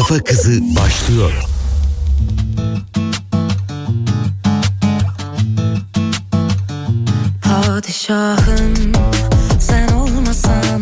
Kafa Kızı başlıyor. Padişahım sen olmasan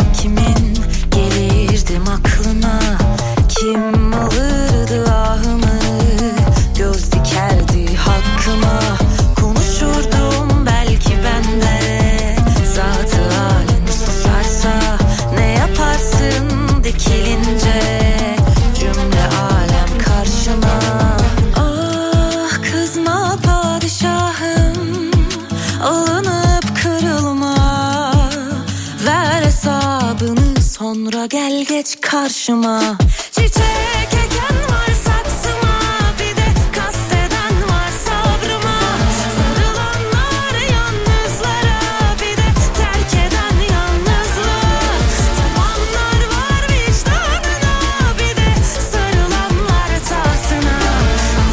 karşıma çiçek eken var saksıma bir de kasteden var sabrıma. Sarılanlar yalnızlara bir de terk eden yalnızlık tapanlar var vicdanına bir de sarılanlar tasına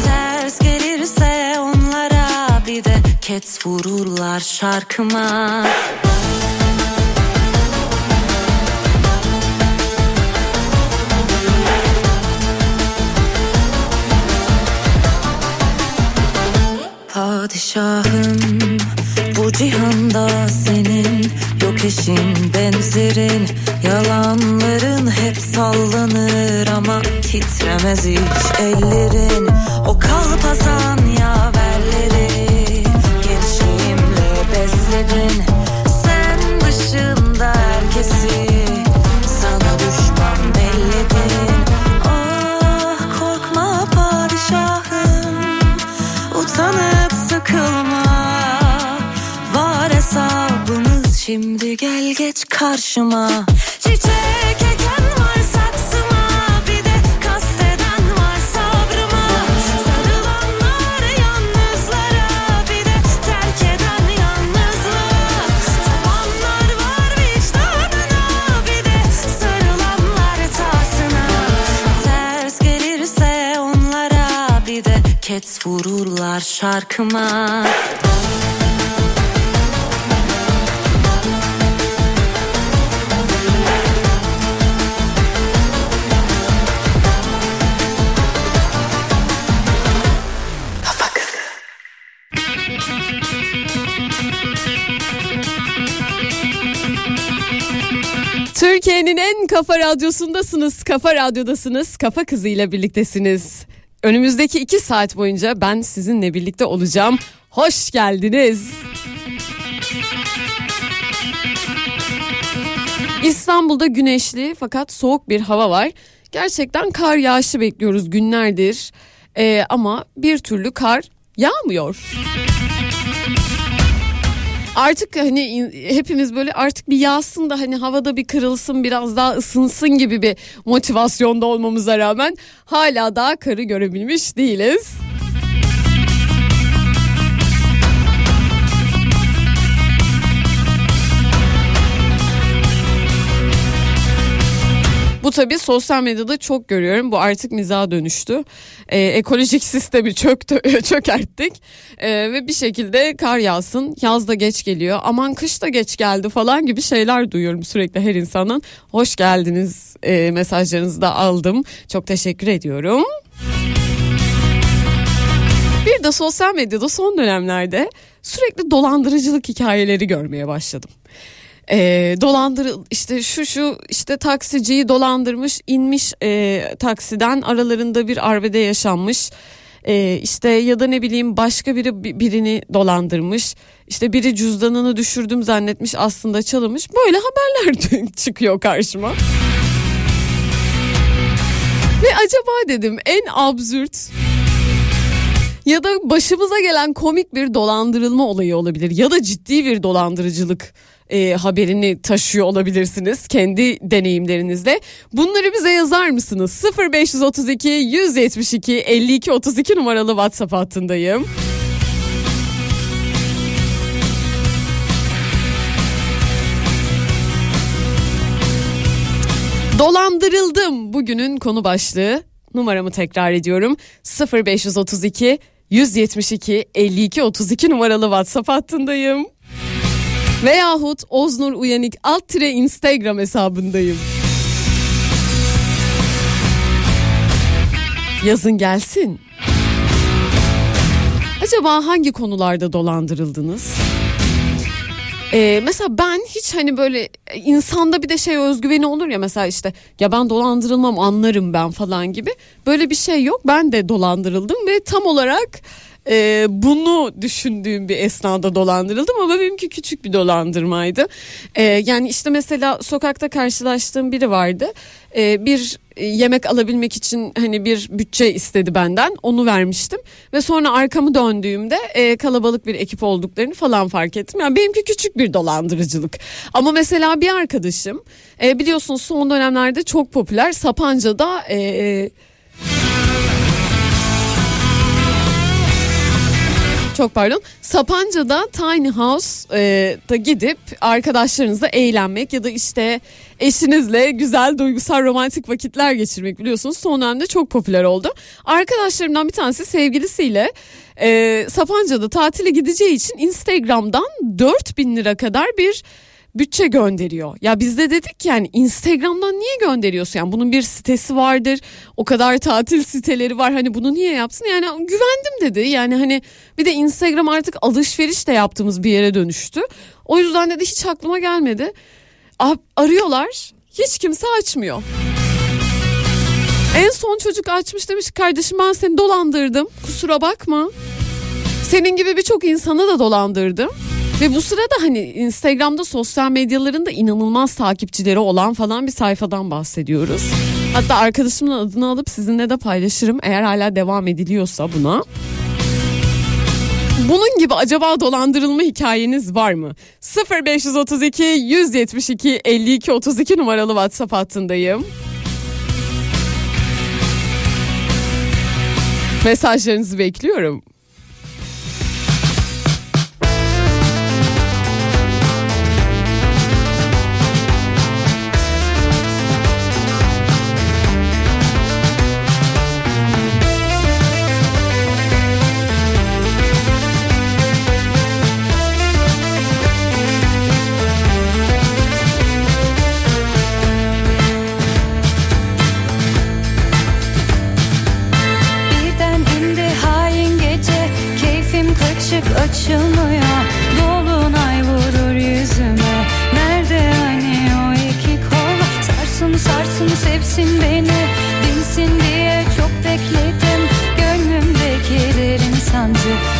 ters gelirse onlara bir de ket vururlar şarkıma benzerin Yalanların hep sallanır ama titremez hiç ellerin karşıma kafa radyosundasınız. Kafa radyodasınız. Kafa kızıyla birliktesiniz. Önümüzdeki iki saat boyunca ben sizinle birlikte olacağım. Hoş geldiniz. İstanbul'da güneşli fakat soğuk bir hava var. Gerçekten kar yağışı bekliyoruz günlerdir. Ee, ama bir türlü kar yağmıyor. Artık hani hepimiz böyle artık bir yağsın da hani havada bir kırılsın biraz daha ısınsın gibi bir motivasyonda olmamıza rağmen hala daha karı görebilmiş değiliz. Bu tabii sosyal medyada çok görüyorum. Bu artık mizaha dönüştü. Ee, ekolojik sistemi çöktü, çökerttik. Ee, ve bir şekilde kar yağsın. Yaz da geç geliyor. Aman kış da geç geldi falan gibi şeyler duyuyorum sürekli her insanın. Hoş geldiniz e, mesajlarınızı da aldım. Çok teşekkür ediyorum. Bir de sosyal medyada son dönemlerde sürekli dolandırıcılık hikayeleri görmeye başladım. Ee, dolandır işte şu şu işte taksiciyi dolandırmış inmiş e, taksiden aralarında bir arbede yaşanmış. Ee, işte ya da ne bileyim başka biri bi- birini dolandırmış. İşte biri cüzdanını düşürdüm zannetmiş aslında çalınmış. Böyle haberler çıkıyor karşıma. Ve acaba dedim en absürt ya da başımıza gelen komik bir dolandırılma olayı olabilir ya da ciddi bir dolandırıcılık e, haberini taşıyor olabilirsiniz kendi deneyimlerinizle. Bunları bize yazar mısınız? 0532 172 52 32 numaralı WhatsApp hattındayım. Dolandırıldım bugünün konu başlığı. Numaramı tekrar ediyorum. 0532 172 52 32 numaralı WhatsApp hattındayım. Veyahut Oznur Uyanık alt tire Instagram hesabındayım. Yazın gelsin. Acaba hangi konularda dolandırıldınız? Ee, mesela ben hiç hani böyle insanda bir de şey özgüveni olur ya mesela işte ya ben dolandırılmam anlarım ben falan gibi böyle bir şey yok ben de dolandırıldım ve tam olarak e, bunu düşündüğüm bir esnada dolandırıldım ama benimki küçük bir dolandırmaydı. E, yani işte mesela sokakta karşılaştığım biri vardı. E, bir yemek alabilmek için hani bir bütçe istedi benden onu vermiştim ve sonra arkamı döndüğümde e, kalabalık bir ekip olduklarını falan fark ettim. Yani benimki küçük bir dolandırıcılık ama mesela bir arkadaşım e, biliyorsunuz son dönemlerde çok popüler Sapanca'da e, çok pardon. Sapanca'da Tiny House'da gidip arkadaşlarınızla eğlenmek ya da işte eşinizle güzel duygusal romantik vakitler geçirmek biliyorsunuz son dönemde çok popüler oldu. Arkadaşlarımdan bir tanesi sevgilisiyle e, Sapanca'da tatile gideceği için Instagram'dan 4000 lira kadar bir bütçe gönderiyor. Ya biz de dedik yani Instagram'dan niye gönderiyorsun? Yani bunun bir sitesi vardır. O kadar tatil siteleri var. Hani bunu niye yapsın? Yani güvendim dedi. Yani hani bir de Instagram artık alışveriş de yaptığımız bir yere dönüştü. O yüzden dedi hiç aklıma gelmedi. Arıyorlar. Hiç kimse açmıyor. En son çocuk açmış demiş kardeşim ben seni dolandırdım. Kusura bakma. Senin gibi birçok insanı da dolandırdım. Ve bu sırada hani Instagram'da sosyal medyalarında inanılmaz takipçileri olan falan bir sayfadan bahsediyoruz. Hatta arkadaşımın adını alıp sizinle de paylaşırım eğer hala devam ediliyorsa buna. Bunun gibi acaba dolandırılma hikayeniz var mı? 0532 172 52 32 numaralı WhatsApp hattındayım. Mesajlarınızı bekliyorum. Derin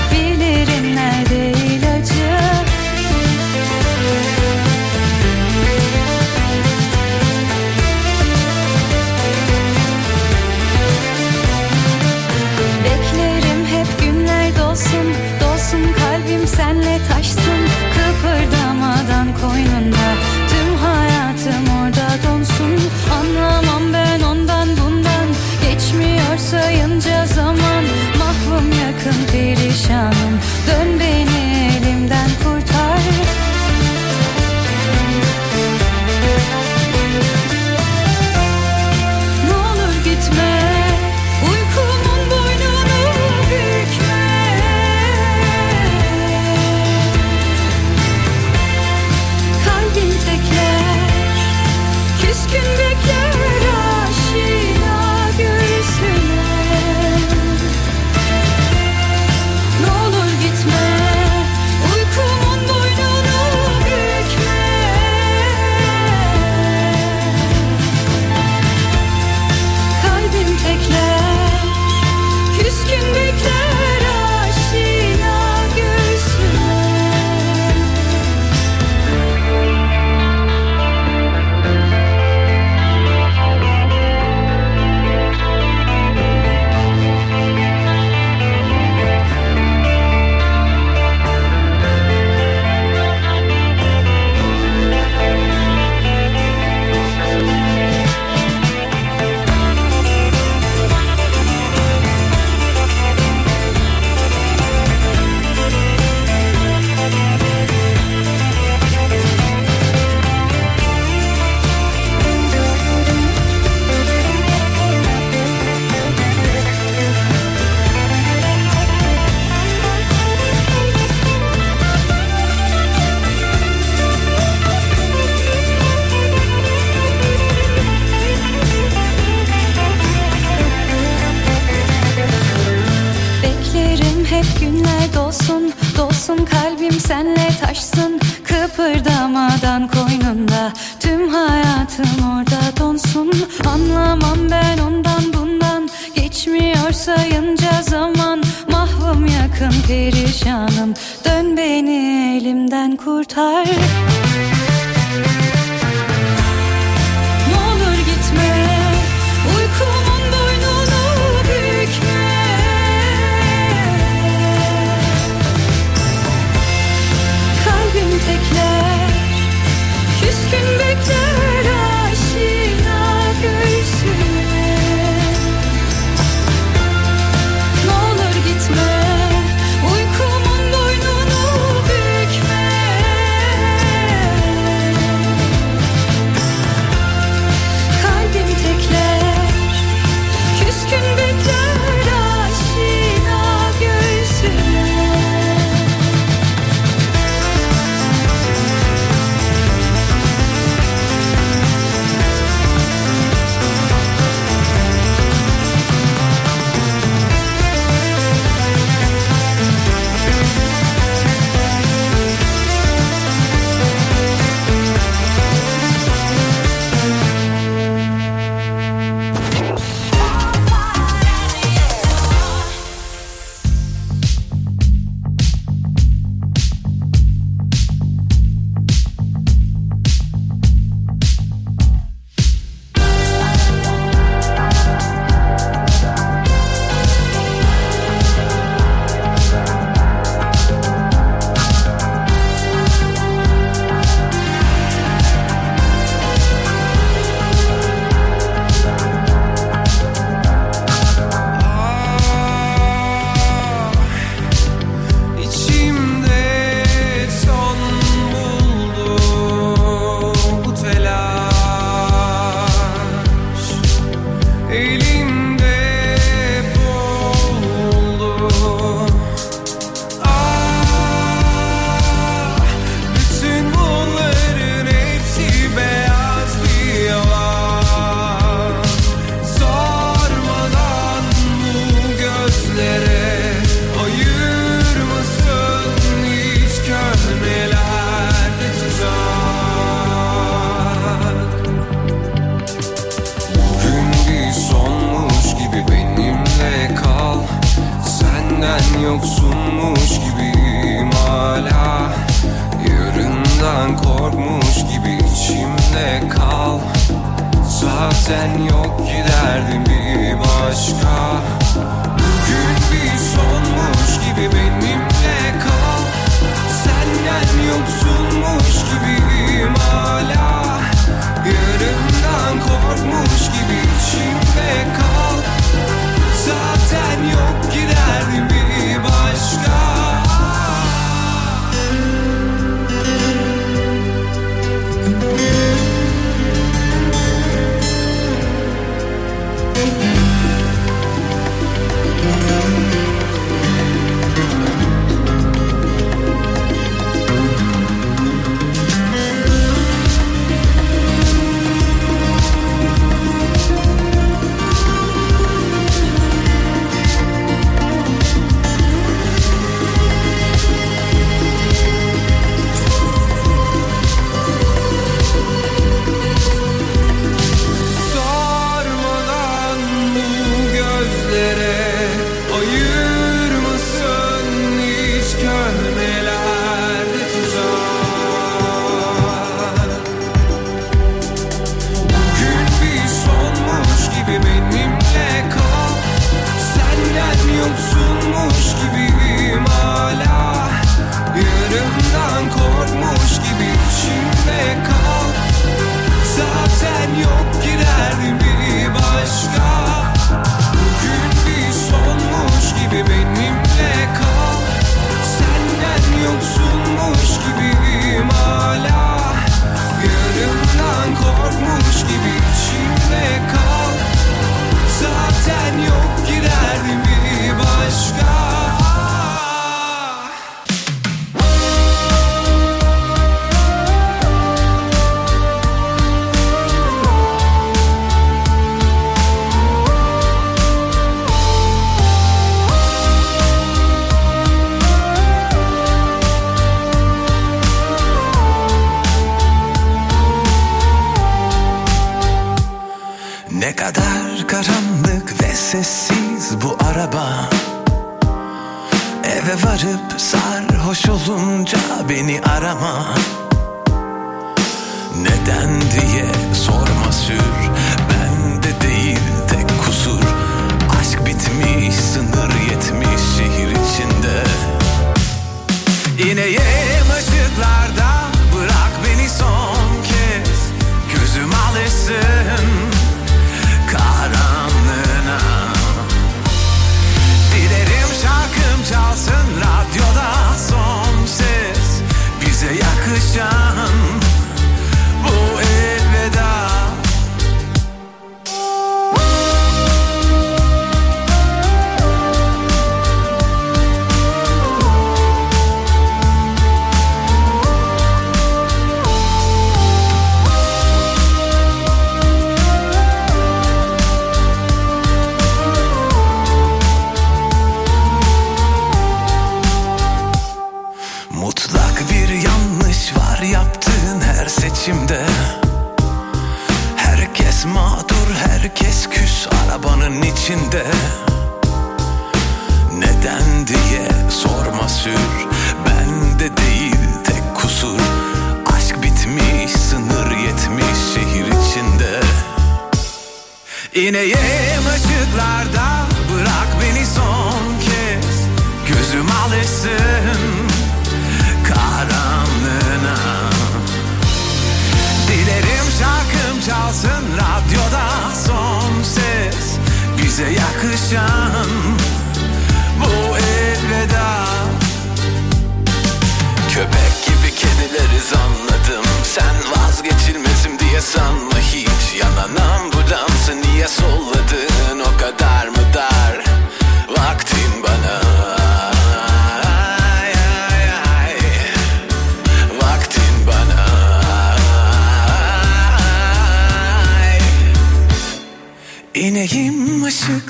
aşk gibi.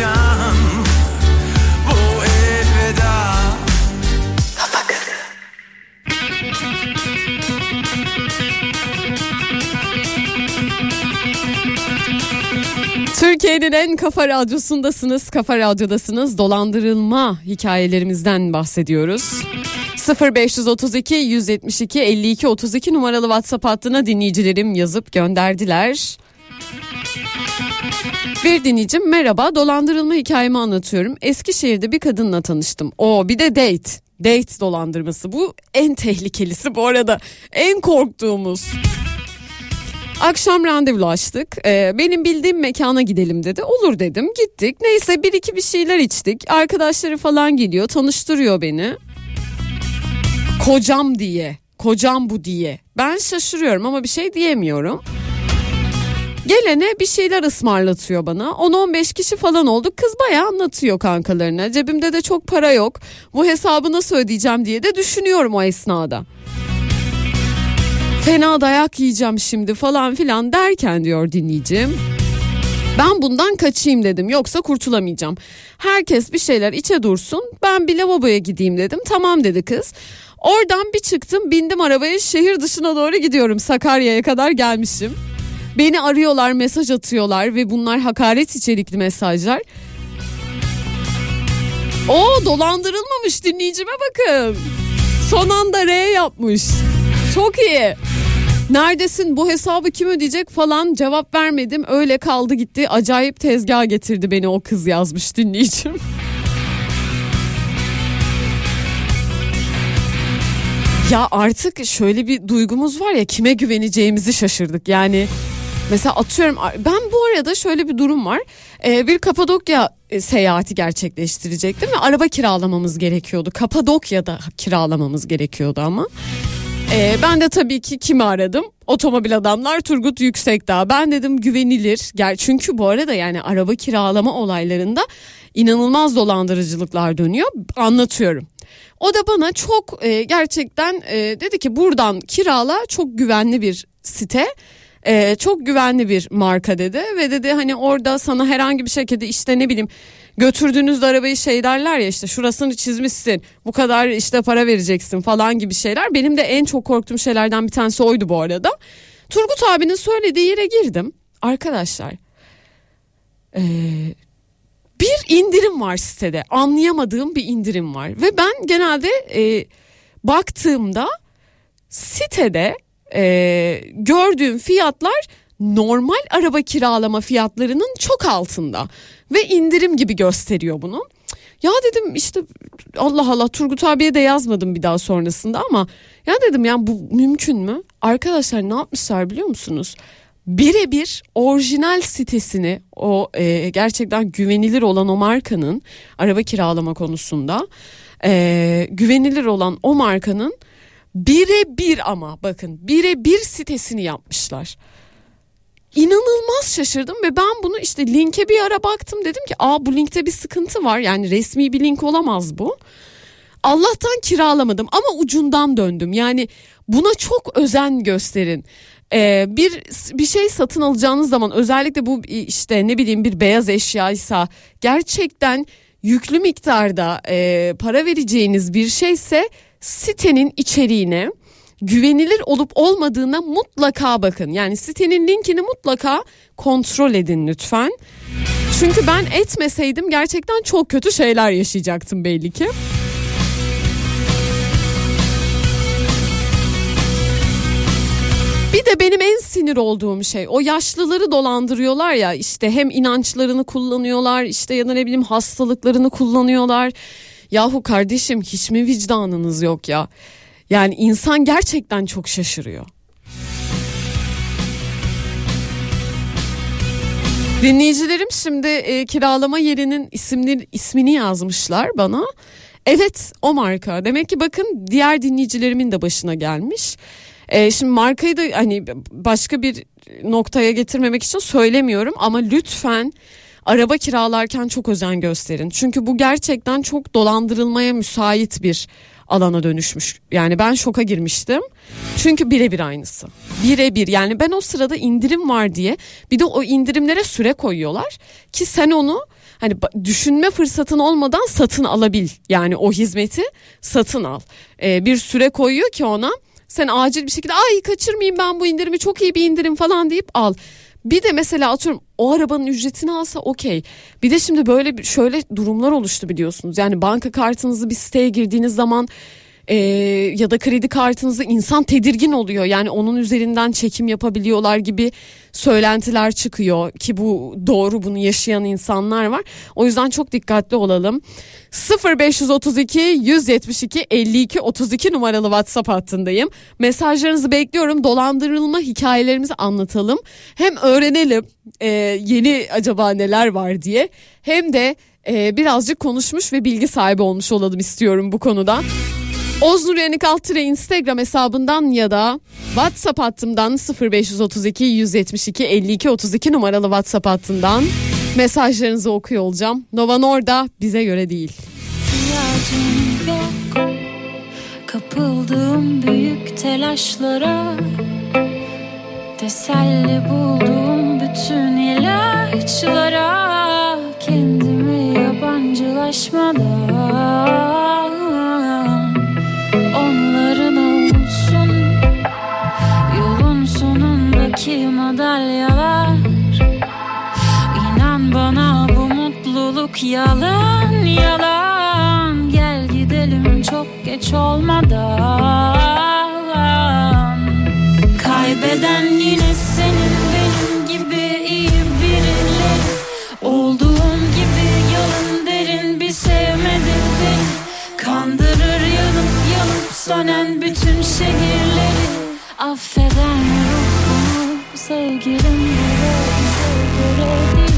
yakışan bu elveda Türkiye'nin en kafa radyosundasınız, kafa radyodasınız. Dolandırılma hikayelerimizden bahsediyoruz. 0532 172 52 32 numaralı WhatsApp hattına dinleyicilerim yazıp gönderdiler. Bir dinleyicim merhaba dolandırılma hikayemi anlatıyorum. Eskişehir'de bir kadınla tanıştım. O bir de date. Date dolandırması bu en tehlikelisi bu arada. En korktuğumuz. Akşam randevulaştık. Ee, benim bildiğim mekana gidelim dedi. Olur dedim. Gittik. Neyse bir iki bir şeyler içtik. Arkadaşları falan geliyor. Tanıştırıyor beni. Kocam diye. Kocam bu diye. Ben şaşırıyorum ama bir şey diyemiyorum. Gelene bir şeyler ısmarlatıyor bana. 10-15 kişi falan olduk. Kız bayağı anlatıyor kankalarına. Cebimde de çok para yok. Bu hesabı nasıl ödeyeceğim diye de düşünüyorum o esnada fena dayak yiyeceğim şimdi falan filan derken diyor dinleyicim. Ben bundan kaçayım dedim yoksa kurtulamayacağım. Herkes bir şeyler içe dursun ben bir lavaboya gideyim dedim. Tamam dedi kız. Oradan bir çıktım bindim arabaya şehir dışına doğru gidiyorum Sakarya'ya kadar gelmişim. Beni arıyorlar mesaj atıyorlar ve bunlar hakaret içerikli mesajlar. O dolandırılmamış dinleyicime bakın. Son anda R yapmış. Çok iyi. Neredesin bu hesabı kim ödeyecek falan cevap vermedim. Öyle kaldı gitti. Acayip tezgah getirdi beni o kız yazmış dinleyicim. Ya artık şöyle bir duygumuz var ya kime güveneceğimizi şaşırdık. Yani mesela atıyorum ben bu arada şöyle bir durum var. Ee, bir Kapadokya e, seyahati gerçekleştirecektim ve araba kiralamamız gerekiyordu. Kapadokya'da kiralamamız gerekiyordu ama. Ee, ben de tabii ki kimi aradım? Otomobil adamlar Turgut Yüksekdağ. Ben dedim güvenilir. Gel çünkü bu arada yani araba kiralama olaylarında inanılmaz dolandırıcılıklar dönüyor. Anlatıyorum. O da bana çok e, gerçekten e, dedi ki buradan kirala çok güvenli bir site. E, çok güvenli bir marka dedi ve dedi hani orada sana herhangi bir şekilde işte ne bileyim götürdüğünüzde arabayı şey derler ya işte şurasını çizmişsin bu kadar işte para vereceksin falan gibi şeyler. Benim de en çok korktuğum şeylerden bir tanesi oydu bu arada. Turgut abinin söylediği yere girdim. Arkadaşlar ee, bir indirim var sitede anlayamadığım bir indirim var ve ben genelde e, baktığımda sitede e, gördüğüm fiyatlar normal araba kiralama fiyatlarının çok altında ve indirim gibi gösteriyor bunu. Ya dedim işte Allah Allah Turgut abiye de yazmadım bir daha sonrasında ama ya dedim yani bu mümkün mü? Arkadaşlar ne yapmışlar biliyor musunuz? Birebir orijinal sitesini o e, gerçekten güvenilir olan o markanın araba kiralama konusunda e, güvenilir olan o markanın birebir ama bakın birebir sitesini yapmışlar inanılmaz şaşırdım ve ben bunu işte linke bir ara baktım dedim ki aa bu linkte bir sıkıntı var yani resmi bir link olamaz bu. Allah'tan kiralamadım ama ucundan döndüm yani buna çok özen gösterin. Ee, bir bir şey satın alacağınız zaman özellikle bu işte ne bileyim bir beyaz eşyaysa gerçekten yüklü miktarda e, para vereceğiniz bir şeyse sitenin içeriğine güvenilir olup olmadığına mutlaka bakın. Yani sitenin linkini mutlaka kontrol edin lütfen. Çünkü ben etmeseydim gerçekten çok kötü şeyler yaşayacaktım belli ki. Bir de benim en sinir olduğum şey o yaşlıları dolandırıyorlar ya işte hem inançlarını kullanıyorlar işte ya da ne bileyim hastalıklarını kullanıyorlar. Yahu kardeşim hiç mi vicdanınız yok ya? Yani insan gerçekten çok şaşırıyor. Dinleyicilerim şimdi e, kiralama yerinin isimli, ismini yazmışlar bana. Evet o marka. Demek ki bakın diğer dinleyicilerimin de başına gelmiş. E, şimdi markayı da hani başka bir noktaya getirmemek için söylemiyorum ama lütfen araba kiralarken çok özen gösterin. Çünkü bu gerçekten çok dolandırılmaya müsait bir alana dönüşmüş. Yani ben şoka girmiştim. Çünkü birebir aynısı. Birebir yani ben o sırada indirim var diye bir de o indirimlere süre koyuyorlar ki sen onu hani düşünme fırsatın olmadan satın alabil. Yani o hizmeti satın al. Ee, bir süre koyuyor ki ona sen acil bir şekilde ay kaçırmayayım ben bu indirimi çok iyi bir indirim falan deyip al. Bir de mesela atıyorum o arabanın ücretini alsa okey. Bir de şimdi böyle şöyle durumlar oluştu biliyorsunuz. Yani banka kartınızı bir siteye girdiğiniz zaman e, ya da kredi kartınızı insan tedirgin oluyor. Yani onun üzerinden çekim yapabiliyorlar gibi söylentiler çıkıyor ki bu doğru bunu yaşayan insanlar var. O yüzden çok dikkatli olalım. 0532 172 52 32 numaralı WhatsApp hattındayım. Mesajlarınızı bekliyorum. Dolandırılma hikayelerimizi anlatalım. Hem öğrenelim e, yeni acaba neler var diye hem de e, birazcık konuşmuş ve bilgi sahibi olmuş olalım istiyorum bu konuda. Oznur Yanık Altıre Instagram hesabından ya da WhatsApp hattımdan 0532 172 52 32 numaralı WhatsApp hattından mesajlarınızı okuyor olacağım. Nova Norda bize göre değil. yok Kapıldığım büyük telaşlara Teselli bulduğum bütün ilaçlara Kendimi yabancılaşmadan sonundaki madalyalar İnan bana bu mutluluk yalan yalan. Gel gidelim çok geç olmadan. Kaybeden yine senin benim gibi iyi birileri Olduğum gibi yalın derin bir sevmedin beni. Kandırır yanıp yanıp sönen bütün şehirleri. Affeden ruhumu sevgilim bile bize göre değil.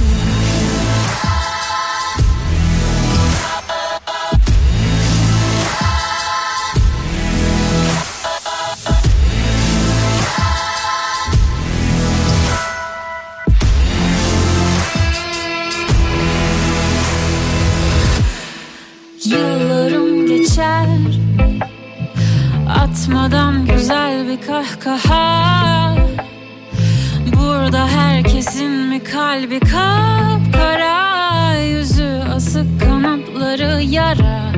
Yıllarım geçer Atmadan güzel bir kahkaha. Burada herkesin mi kalbi kapkara? Yüzü asık kanatları yara.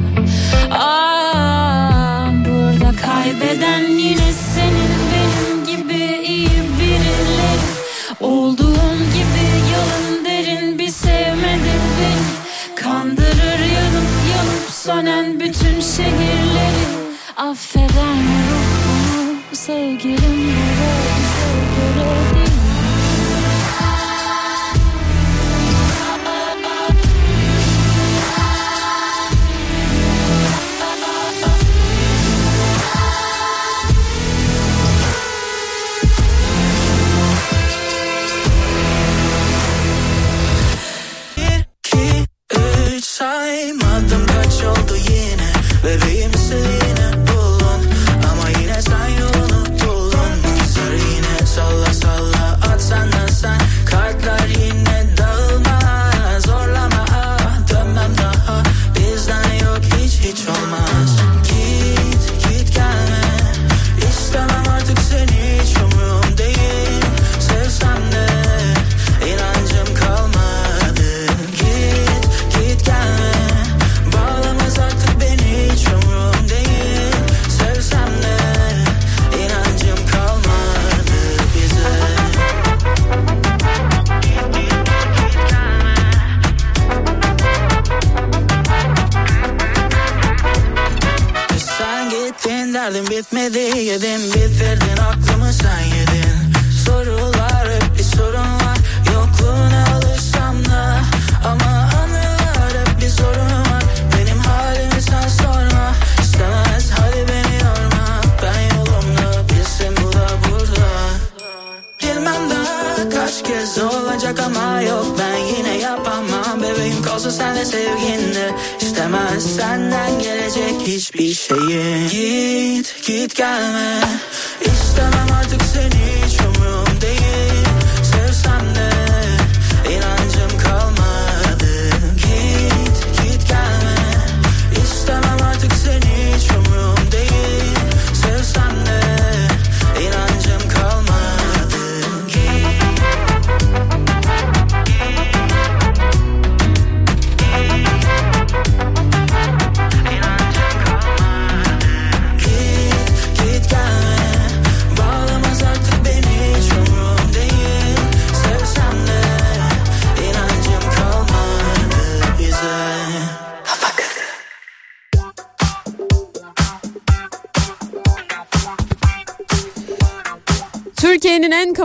Aa, Burada kaybeden yine senin benim gibi iyi birileri. Olduğum gibi yalın derin bir sevmedi beni. Kandırır yanıp yanıp sönen bütün şehirleri. Affeder mi ruhumu sevgilim böyle bize göre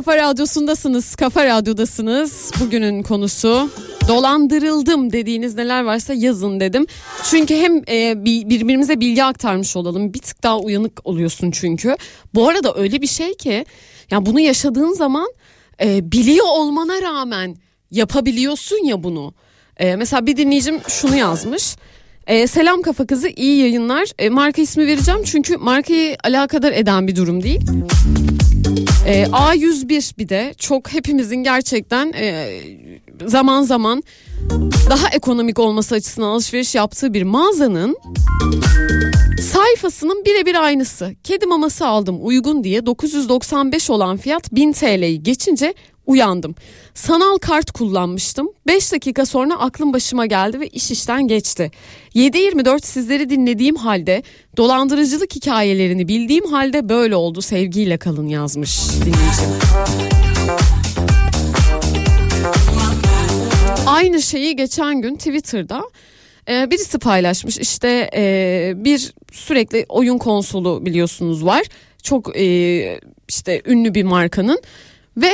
kafa radyosundasınız. Kafa radyodasınız. Bugünün konusu dolandırıldım dediğiniz neler varsa yazın dedim. Çünkü hem e, bi- birbirimize bilgi aktarmış olalım. Bir tık daha uyanık oluyorsun çünkü. Bu arada öyle bir şey ki ya bunu yaşadığın zaman e, biliyor olmana rağmen yapabiliyorsun ya bunu. E, mesela bir dinleyicim şunu yazmış. E, selam kafa kızı iyi yayınlar. E, marka ismi vereceğim çünkü markayı alakadar eden bir durum değil. E, A101 bir de çok hepimizin gerçekten e, zaman zaman daha ekonomik olması açısından alışveriş yaptığı bir mağazanın sayfasının birebir aynısı. Kedi maması aldım uygun diye 995 olan fiyat 1000 TL'yi geçince uyandım. Sanal kart kullanmıştım. 5 dakika sonra aklım başıma geldi ve iş işten geçti. 7-24 sizleri dinlediğim halde dolandırıcılık hikayelerini bildiğim halde böyle oldu sevgiyle kalın yazmış dinleyicim. Aynı şeyi geçen gün Twitter'da e, birisi paylaşmış işte e, bir sürekli oyun konsolu biliyorsunuz var çok e, işte ünlü bir markanın ve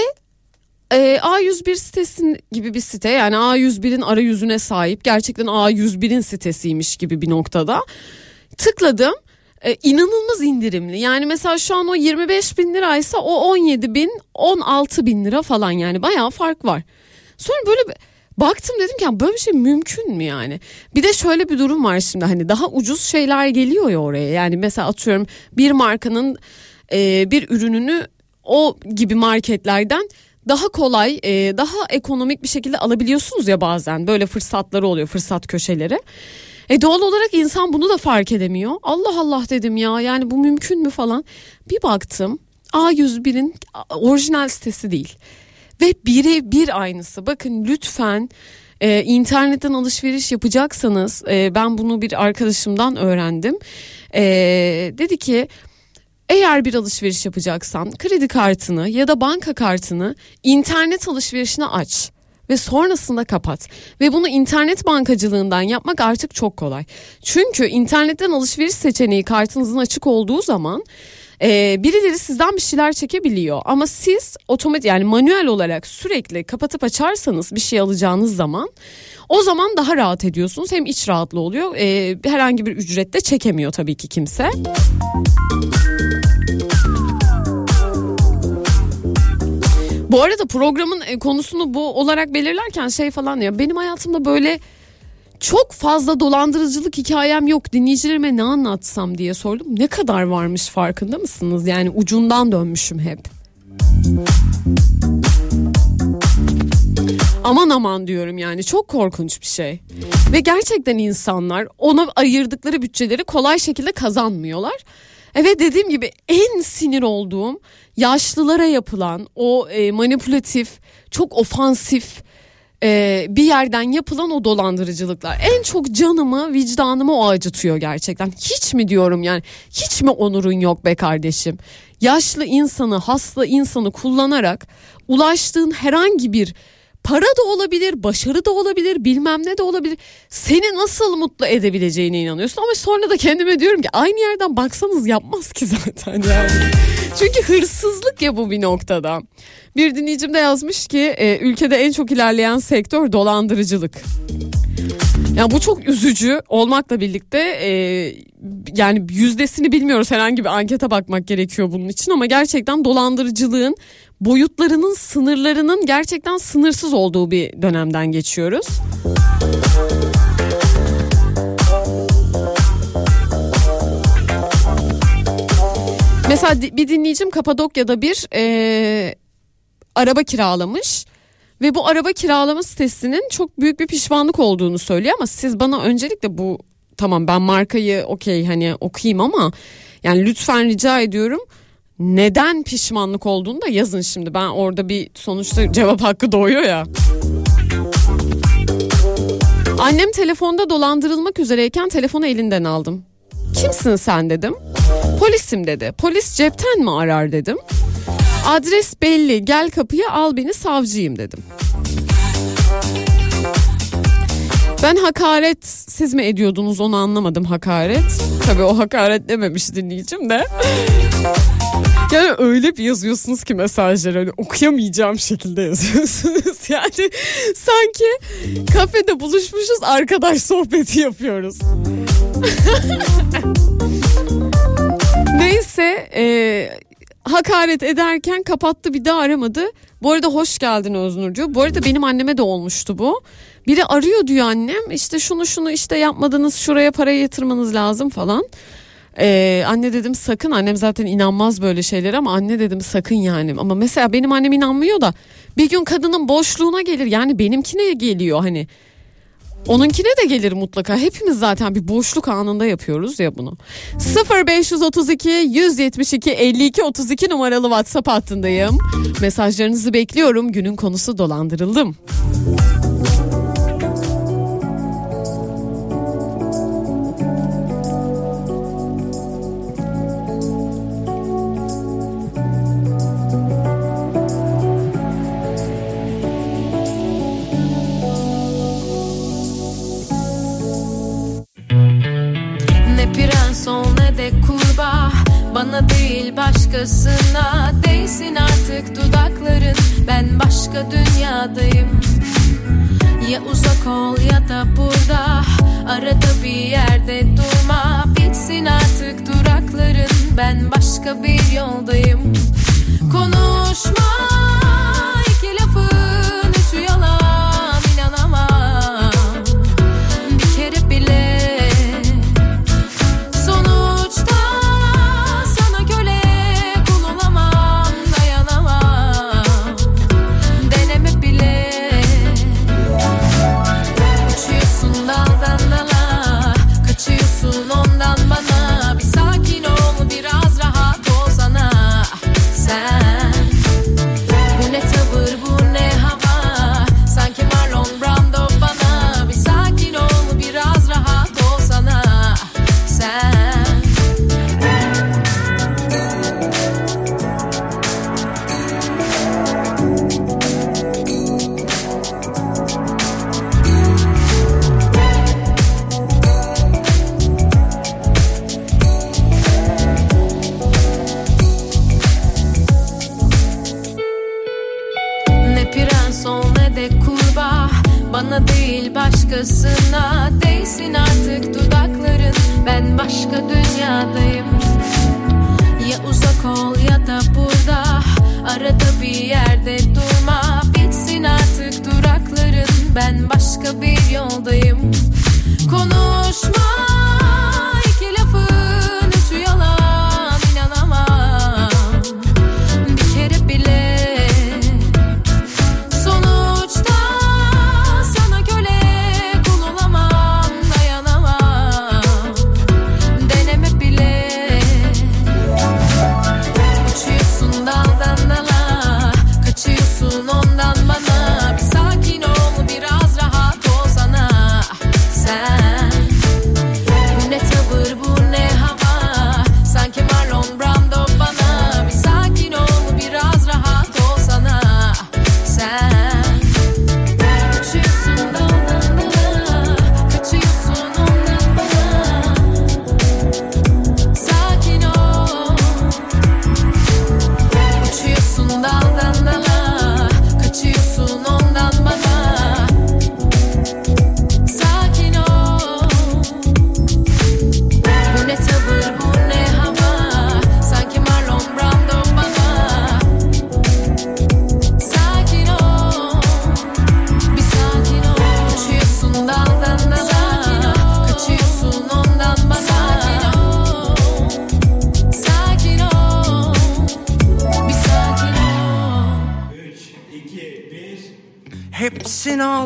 e, A101 sitesin gibi bir site yani A101'in arayüzüne sahip gerçekten A101'in sitesiymiş gibi bir noktada. Tıkladım. E, inanılmaz indirimli. Yani mesela şu an o 25 bin liraysa o 17 bin 16 bin lira falan yani bayağı fark var. Sonra böyle baktım dedim ki "Ya böyle bir şey mümkün mü yani? Bir de şöyle bir durum var şimdi hani daha ucuz şeyler geliyor ya oraya. Yani mesela atıyorum bir markanın e, bir ürününü o gibi marketlerden daha kolay e, daha ekonomik bir şekilde alabiliyorsunuz ya bazen böyle fırsatları oluyor fırsat köşeleri. E doğal olarak insan bunu da fark edemiyor. Allah Allah dedim ya yani bu mümkün mü falan. Bir baktım A101'in orijinal sitesi değil. Ve biri bir aynısı. Bakın lütfen e, internetten alışveriş yapacaksanız e, ben bunu bir arkadaşımdan öğrendim. E, dedi ki eğer bir alışveriş yapacaksan kredi kartını ya da banka kartını internet alışverişine aç ve sonrasında kapat. Ve bunu internet bankacılığından yapmak artık çok kolay. Çünkü internetten alışveriş seçeneği kartınızın açık olduğu zaman e, birileri sizden bir şeyler çekebiliyor. Ama siz otomatik yani manuel olarak sürekli kapatıp açarsanız bir şey alacağınız zaman o zaman daha rahat ediyorsunuz. Hem iç rahatlı oluyor. E, herhangi bir ücret de çekemiyor tabii ki kimse. Bu arada programın e, konusunu bu olarak belirlerken şey falan diyor. Benim hayatımda böyle çok fazla dolandırıcılık hikayem yok dinleyicilerime ne anlatsam diye sordum. Ne kadar varmış farkında mısınız? Yani ucundan dönmüşüm hep. Aman aman diyorum yani çok korkunç bir şey. Ve gerçekten insanlar ona ayırdıkları bütçeleri kolay şekilde kazanmıyorlar. Evet dediğim gibi en sinir olduğum yaşlılara yapılan o e, manipülatif, çok ofansif e, bir yerden yapılan o dolandırıcılıklar. En çok canımı, vicdanımı o acıtıyor gerçekten. Hiç mi diyorum yani? Hiç mi onurun yok be kardeşim? Yaşlı insanı, hasta insanı kullanarak ulaştığın herhangi bir para da olabilir, başarı da olabilir, bilmem ne de olabilir. Seni nasıl mutlu edebileceğine inanıyorsun ama sonra da kendime diyorum ki aynı yerden baksanız yapmaz ki zaten yani. Çünkü hırsızlık ya bu bir noktada. Bir dinleyicim de yazmış ki e, ülkede en çok ilerleyen sektör dolandırıcılık. Yani bu çok üzücü olmakla birlikte e, yani yüzdesini bilmiyoruz herhangi bir ankete bakmak gerekiyor bunun için ama gerçekten dolandırıcılığın boyutlarının sınırlarının gerçekten sınırsız olduğu bir dönemden geçiyoruz. Mesela bir dinleyicim Kapadokya'da bir e, araba kiralamış ve bu araba kiralama sitesinin çok büyük bir pişmanlık olduğunu söylüyor ama siz bana öncelikle bu tamam ben markayı okey hani okuyayım ama yani lütfen rica ediyorum neden pişmanlık olduğunu da yazın şimdi. Ben orada bir sonuçta cevap hakkı doğuyor ya. Annem telefonda dolandırılmak üzereyken telefonu elinden aldım. Kimsin sen dedim. Polisim dedi. Polis cepten mi arar dedim. Adres belli gel kapıya al beni savcıyım dedim. Ben hakaret siz mi ediyordunuz onu anlamadım hakaret. Tabii o hakaret dememiş dinleyicim de. Yani öyle bir yazıyorsunuz ki mesajları hani okuyamayacağım şekilde yazıyorsunuz. Yani sanki kafede buluşmuşuz arkadaş sohbeti yapıyoruz. Neyse e, hakaret ederken kapattı bir daha aramadı. Bu arada hoş geldin Öznurcu. Bu arada benim anneme de olmuştu bu. Biri arıyor diyor annem işte şunu şunu işte yapmadınız şuraya parayı yatırmanız lazım falan. Ee, anne dedim sakın annem zaten inanmaz böyle şeyler ama anne dedim sakın yani ama mesela benim annem inanmıyor da bir gün kadının boşluğuna gelir yani benimkine geliyor hani Onunkine de gelir mutlaka. Hepimiz zaten bir boşluk anında yapıyoruz ya bunu. 0532 172 52 32 numaralı WhatsApp hattındayım. Mesajlarınızı bekliyorum. Günün konusu dolandırıldım. Başkasına değsin artık dudakların. Ben başka dünyadayım. Ya uzak ol ya da burada Arada bir yerde durma. Bitsin artık durakların. Ben başka bir yoldayım. Konuşma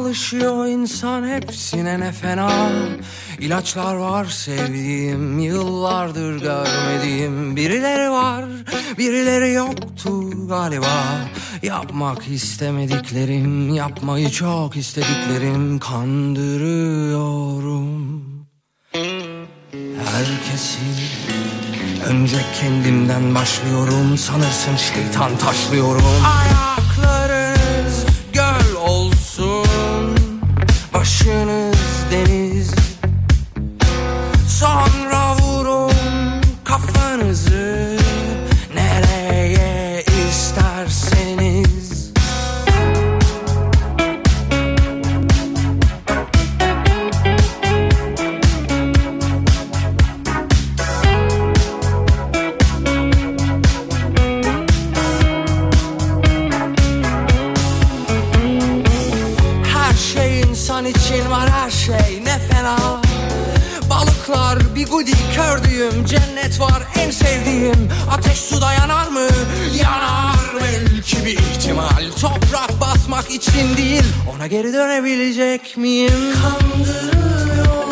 alışıyor insan hepsine ne fena. İlaçlar var sevdiğim yıllardır görmediğim. Birileri var birileri yoktu galiba. Yapmak istemediklerim yapmayı çok istediklerim. Kandırıyorum. Herkesi Önce kendimden başlıyorum. Sanırsın şeytan taşlıyorum. Ay. almak için değil Ona geri dönebilecek miyim? Kandırıyor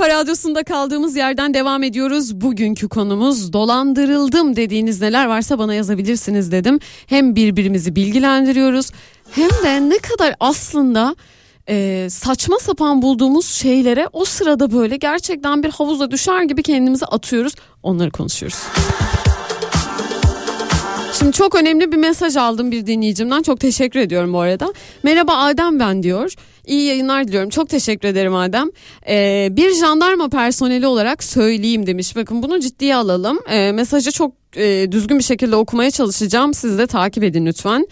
kafa radyosunda kaldığımız yerden devam ediyoruz. Bugünkü konumuz dolandırıldım dediğiniz neler varsa bana yazabilirsiniz dedim. Hem birbirimizi bilgilendiriyoruz hem de ne kadar aslında e, saçma sapan bulduğumuz şeylere o sırada böyle gerçekten bir havuza düşer gibi kendimizi atıyoruz. Onları konuşuyoruz. Şimdi çok önemli bir mesaj aldım bir dinleyicimden. Çok teşekkür ediyorum bu arada. Merhaba Adem ben diyor. İyi yayınlar diliyorum. Çok teşekkür ederim Adem. Ee, bir jandarma personeli olarak söyleyeyim demiş. Bakın bunu ciddiye alalım. Ee, mesajı çok e, düzgün bir şekilde okumaya çalışacağım. Siz de takip edin lütfen.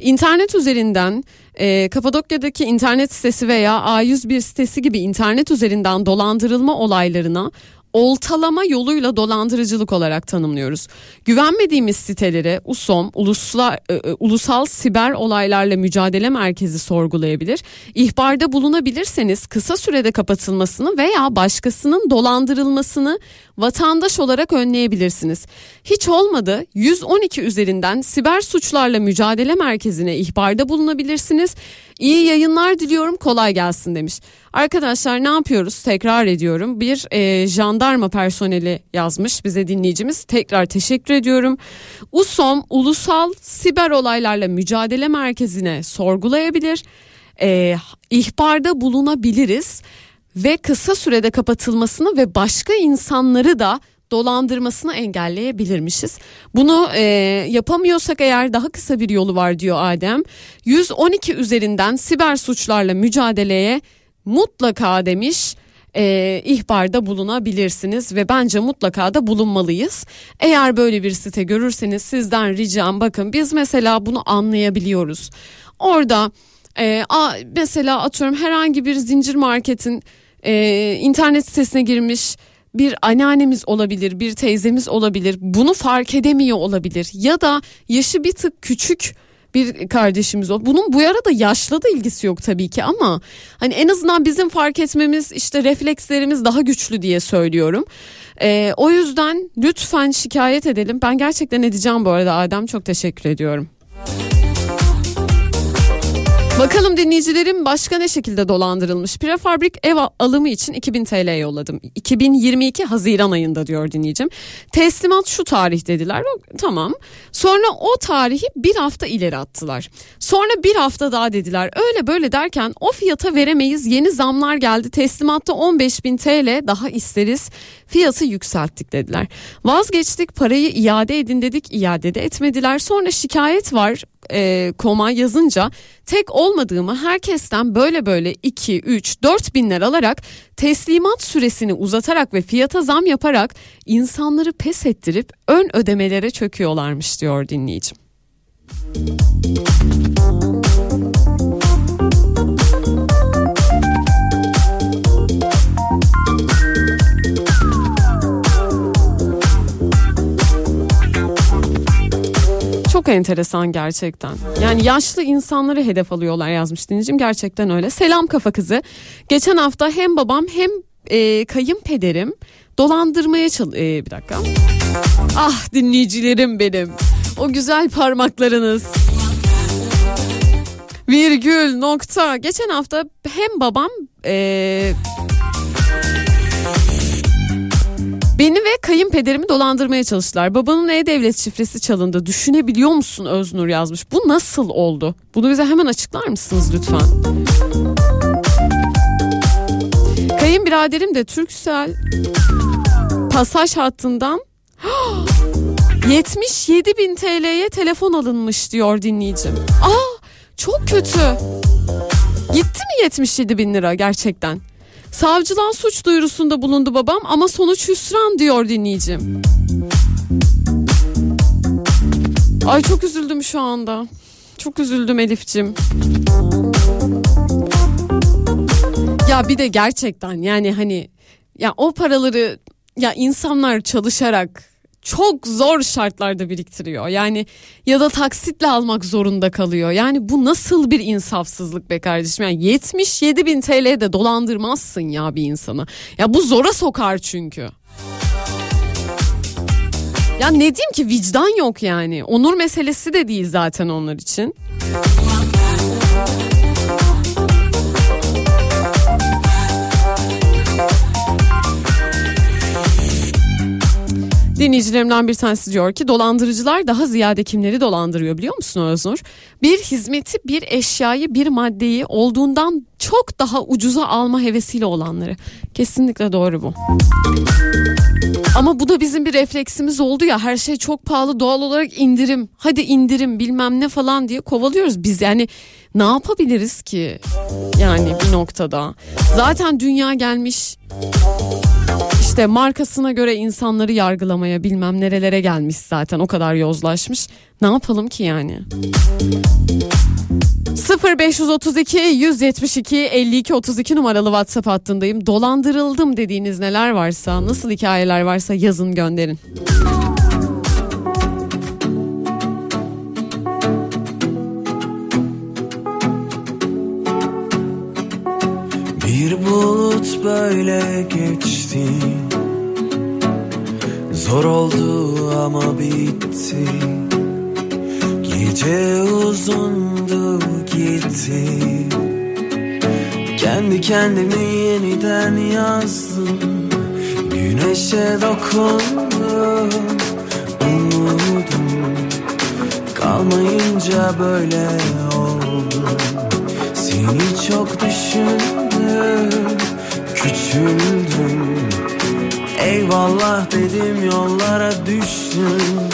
İnternet üzerinden e, Kapadokya'daki internet sitesi veya A101 sitesi gibi internet üzerinden dolandırılma olaylarına oltalama yoluyla dolandırıcılık olarak tanımlıyoruz. Güvenmediğimiz siteleri USOM, Uluslar, e, e, Ulusal Siber Olaylarla Mücadele Merkezi sorgulayabilir. İhbarda bulunabilirseniz kısa sürede kapatılmasını veya başkasının dolandırılmasını vatandaş olarak önleyebilirsiniz. Hiç olmadı 112 üzerinden siber suçlarla mücadele merkezine ihbarda bulunabilirsiniz. İyi yayınlar diliyorum kolay gelsin demiş. Arkadaşlar ne yapıyoruz tekrar ediyorum bir e, jandarma personeli yazmış bize dinleyicimiz tekrar teşekkür ediyorum. USOM Ulusal Siber Olaylarla Mücadele Merkezi'ne sorgulayabilir e, ihbarda bulunabiliriz ve kısa sürede kapatılmasını ve başka insanları da dolandırmasını engelleyebilirmişiz. Bunu e, yapamıyorsak eğer daha kısa bir yolu var diyor Adem. 112 üzerinden siber suçlarla mücadeleye mutlaka demiş e, ihbarda bulunabilirsiniz ve bence mutlaka da bulunmalıyız. Eğer böyle bir site görürseniz sizden ricam bakın biz mesela bunu anlayabiliyoruz. Orada e, a, mesela atıyorum herhangi bir zincir marketin e, internet sitesine girmiş bir anneannemiz olabilir, bir teyzemiz olabilir. Bunu fark edemiyor olabilir ya da yaşı bir tık küçük bir kardeşimiz o. Bunun bu arada yaşla da ilgisi yok tabii ki ama hani en azından bizim fark etmemiz işte reflekslerimiz daha güçlü diye söylüyorum. Ee, o yüzden lütfen şikayet edelim. Ben gerçekten edeceğim bu arada Adem çok teşekkür ediyorum. Bakalım dinleyicilerim başka ne şekilde dolandırılmış? Prefabrik ev alımı için 2000 TL yolladım. 2022 Haziran ayında diyor dinleyicim. Teslimat şu tarih dediler. Tamam. Sonra o tarihi bir hafta ileri attılar. Sonra bir hafta daha dediler. Öyle böyle derken o fiyata veremeyiz. Yeni zamlar geldi. Teslimatta 15 bin TL daha isteriz. Fiyatı yükselttik dediler. Vazgeçtik parayı iade edin dedik. iade de etmediler. Sonra şikayet var e, koma yazınca tek olmadığımı herkesten böyle böyle 2, 3, 4 binler alarak teslimat süresini uzatarak ve fiyata zam yaparak insanları pes ettirip ön ödemelere çöküyorlarmış diyor dinleyicim. Çok enteresan gerçekten. Yani yaşlı insanları hedef alıyorlar yazmış dinleyicim. Gerçekten öyle. Selam kafa kızı. Geçen hafta hem babam hem e, kayınpederim dolandırmaya çal... E, bir dakika. Ah dinleyicilerim benim. O güzel parmaklarınız. Virgül nokta. Geçen hafta hem babam... E, Beni ve kayınpederimi dolandırmaya çalıştılar. Babanın e-devlet şifresi çalındı. Düşünebiliyor musun Öznur yazmış. Bu nasıl oldu? Bunu bize hemen açıklar mısınız lütfen? Kayınbiraderim de Türksel pasaj hattından 77 bin TL'ye telefon alınmış diyor dinleyicim. Aa çok kötü. Gitti mi 77 bin lira gerçekten? Savcıdan suç duyurusunda bulundu babam ama sonuç hüsran diyor dinleyicim. Ay çok üzüldüm şu anda. Çok üzüldüm Elif'cim. Ya bir de gerçekten yani hani ya o paraları ya insanlar çalışarak çok zor şartlarda biriktiriyor. Yani ya da taksitle almak zorunda kalıyor. Yani bu nasıl bir insafsızlık be kardeşim? Yani 77 bin TL'de dolandırmazsın ya bir insanı. Ya bu zora sokar çünkü. Ya ne diyeyim ki vicdan yok yani. Onur meselesi de değil zaten onlar için. Dinleyicilerimden bir tanesi diyor ki dolandırıcılar daha ziyade kimleri dolandırıyor biliyor musun Öznur? Bir hizmeti, bir eşyayı, bir maddeyi olduğundan çok daha ucuza alma hevesiyle olanları. Kesinlikle doğru bu. Ama bu da bizim bir refleksimiz oldu ya her şey çok pahalı doğal olarak indirim hadi indirim bilmem ne falan diye kovalıyoruz biz yani ne yapabiliriz ki yani bir noktada zaten dünya gelmiş işte markasına göre insanları yargılamaya bilmem nerelere gelmiş zaten o kadar yozlaşmış. Ne yapalım ki yani? 0532 172 52 32 numaralı WhatsApp hattındayım. Dolandırıldım dediğiniz neler varsa, nasıl hikayeler varsa yazın gönderin. Bir bulut böyle geçti. Zor oldu ama bitti. Gece uzundu gitti. Kendi kendimi yeniden yazdım. Güneşe dokundum Umudum. Kalmayınca böyle oldu. Seni çok düşündüm Küçüldüm. Eyvallah dedim yollara düştüm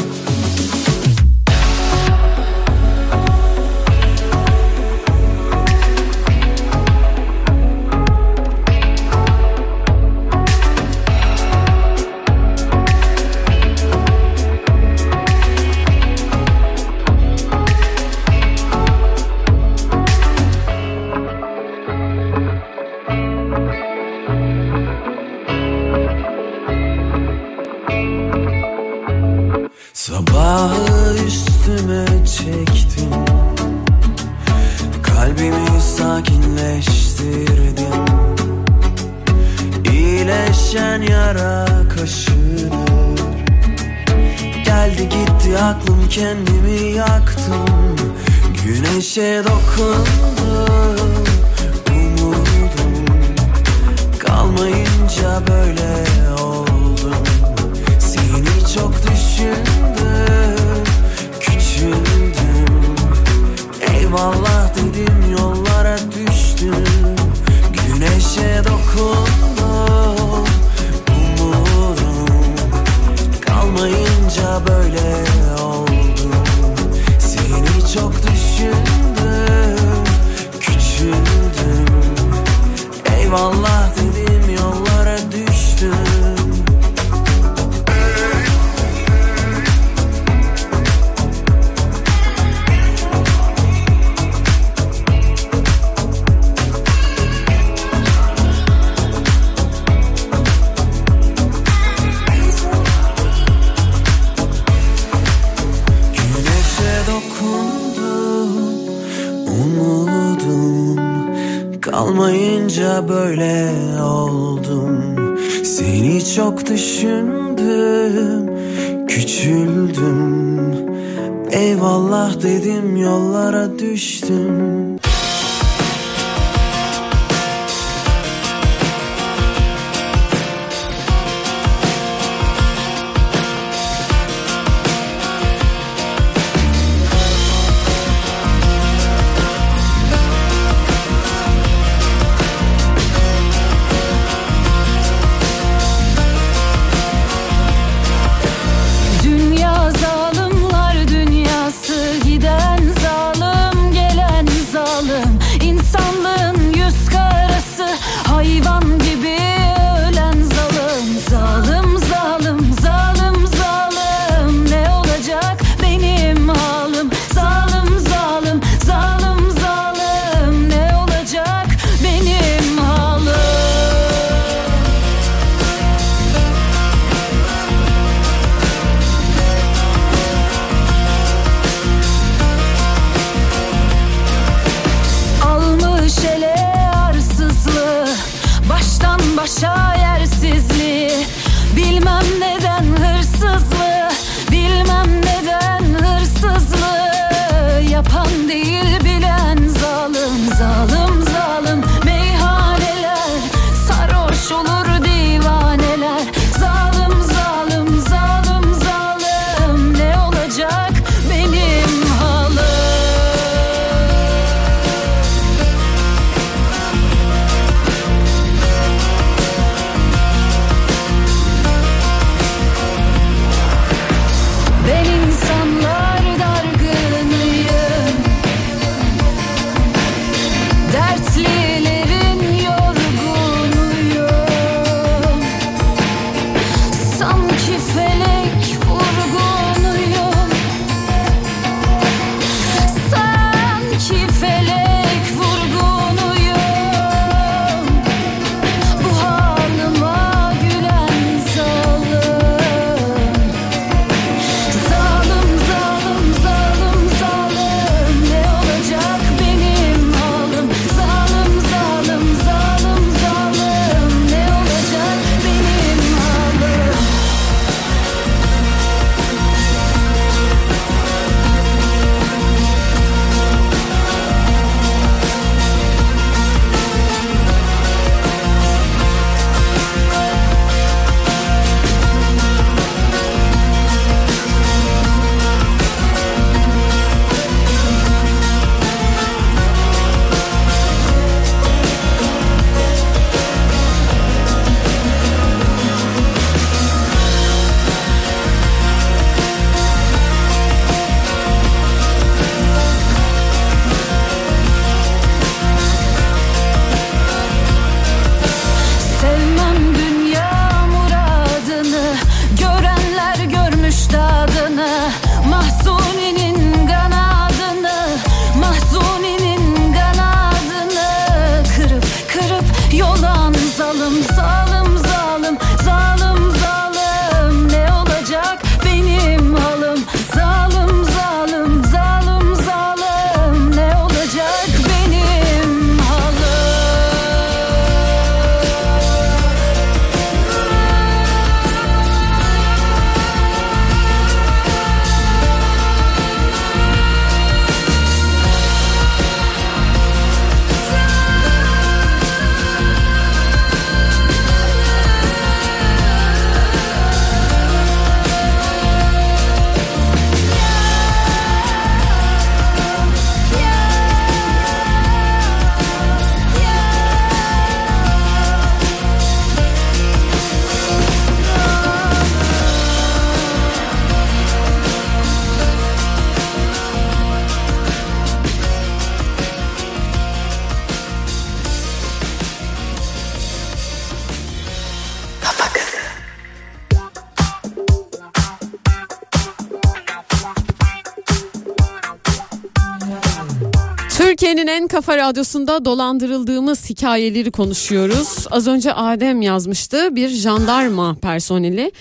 radyosunda dolandırıldığımız hikayeleri konuşuyoruz. Az önce Adem yazmıştı bir jandarma personeli.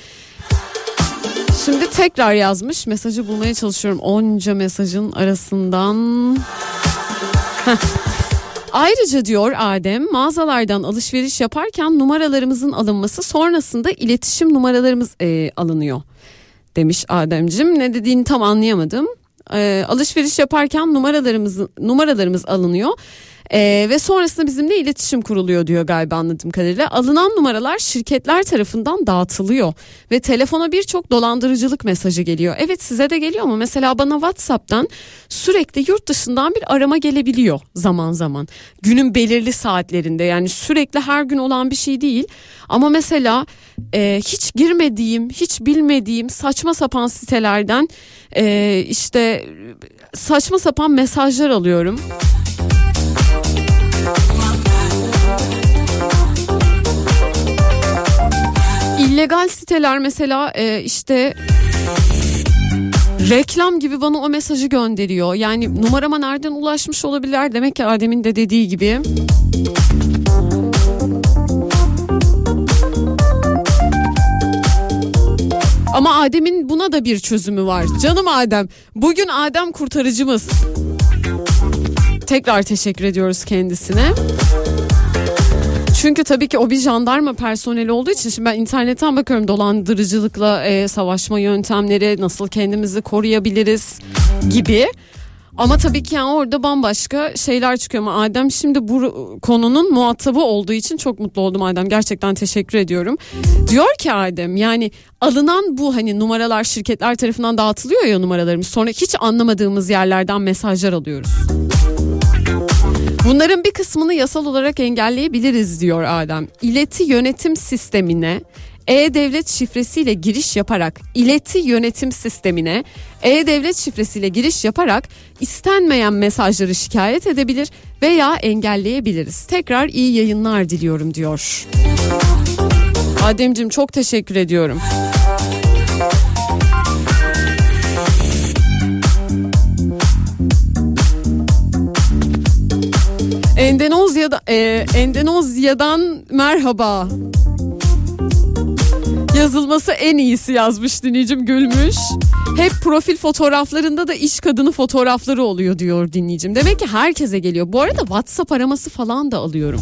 Şimdi tekrar yazmış mesajı bulmaya çalışıyorum onca mesajın arasından. Ayrıca diyor Adem mağazalardan alışveriş yaparken numaralarımızın alınması sonrasında iletişim numaralarımız e, alınıyor demiş Ademcim. Ne dediğini tam anlayamadım. E, alışveriş yaparken numaralarımız numaralarımız alınıyor. E, ve sonrasında bizimle iletişim kuruluyor diyor galiba anladığım kadarıyla. Alınan numaralar şirketler tarafından dağıtılıyor ve telefona birçok dolandırıcılık mesajı geliyor. Evet size de geliyor mu? Mesela bana WhatsApp'tan sürekli yurt dışından bir arama gelebiliyor zaman zaman. Günün belirli saatlerinde yani sürekli her gün olan bir şey değil. Ama mesela e, hiç girmediğim, hiç bilmediğim saçma sapan sitelerden e, işte saçma sapan mesajlar alıyorum. İllegal siteler mesela e, işte reklam gibi bana o mesajı gönderiyor. Yani numarama nereden ulaşmış olabilirler demek ki Adem'in de dediği gibi. Ama Adem'in buna da bir çözümü var. Canım Adem. Bugün Adem kurtarıcımız. Tekrar teşekkür ediyoruz kendisine. Çünkü tabii ki o bir jandarma personeli olduğu için şimdi ben internetten bakıyorum dolandırıcılıkla e, savaşma yöntemleri nasıl kendimizi koruyabiliriz gibi. Ama tabii ki yani orada bambaşka şeyler çıkıyor ama Adem şimdi bu konunun muhatabı olduğu için çok mutlu oldum Adem. Gerçekten teşekkür ediyorum. Diyor ki Adem yani alınan bu hani numaralar şirketler tarafından dağıtılıyor ya numaralarımız. Sonra hiç anlamadığımız yerlerden mesajlar alıyoruz. Bunların bir kısmını yasal olarak engelleyebiliriz diyor Adem. İleti yönetim sistemine e-devlet şifresiyle giriş yaparak ileti yönetim sistemine e-devlet şifresiyle giriş yaparak istenmeyen mesajları şikayet edebilir veya engelleyebiliriz. Tekrar iyi yayınlar diliyorum diyor. Ademcim çok teşekkür ediyorum. Endonezya'da, e, Endonezya'dan merhaba. Yazılması en iyisi yazmış dinleyicim gülmüş. Hep profil fotoğraflarında da iş kadını fotoğrafları oluyor diyor dinleyicim. Demek ki herkese geliyor. Bu arada WhatsApp araması falan da alıyorum.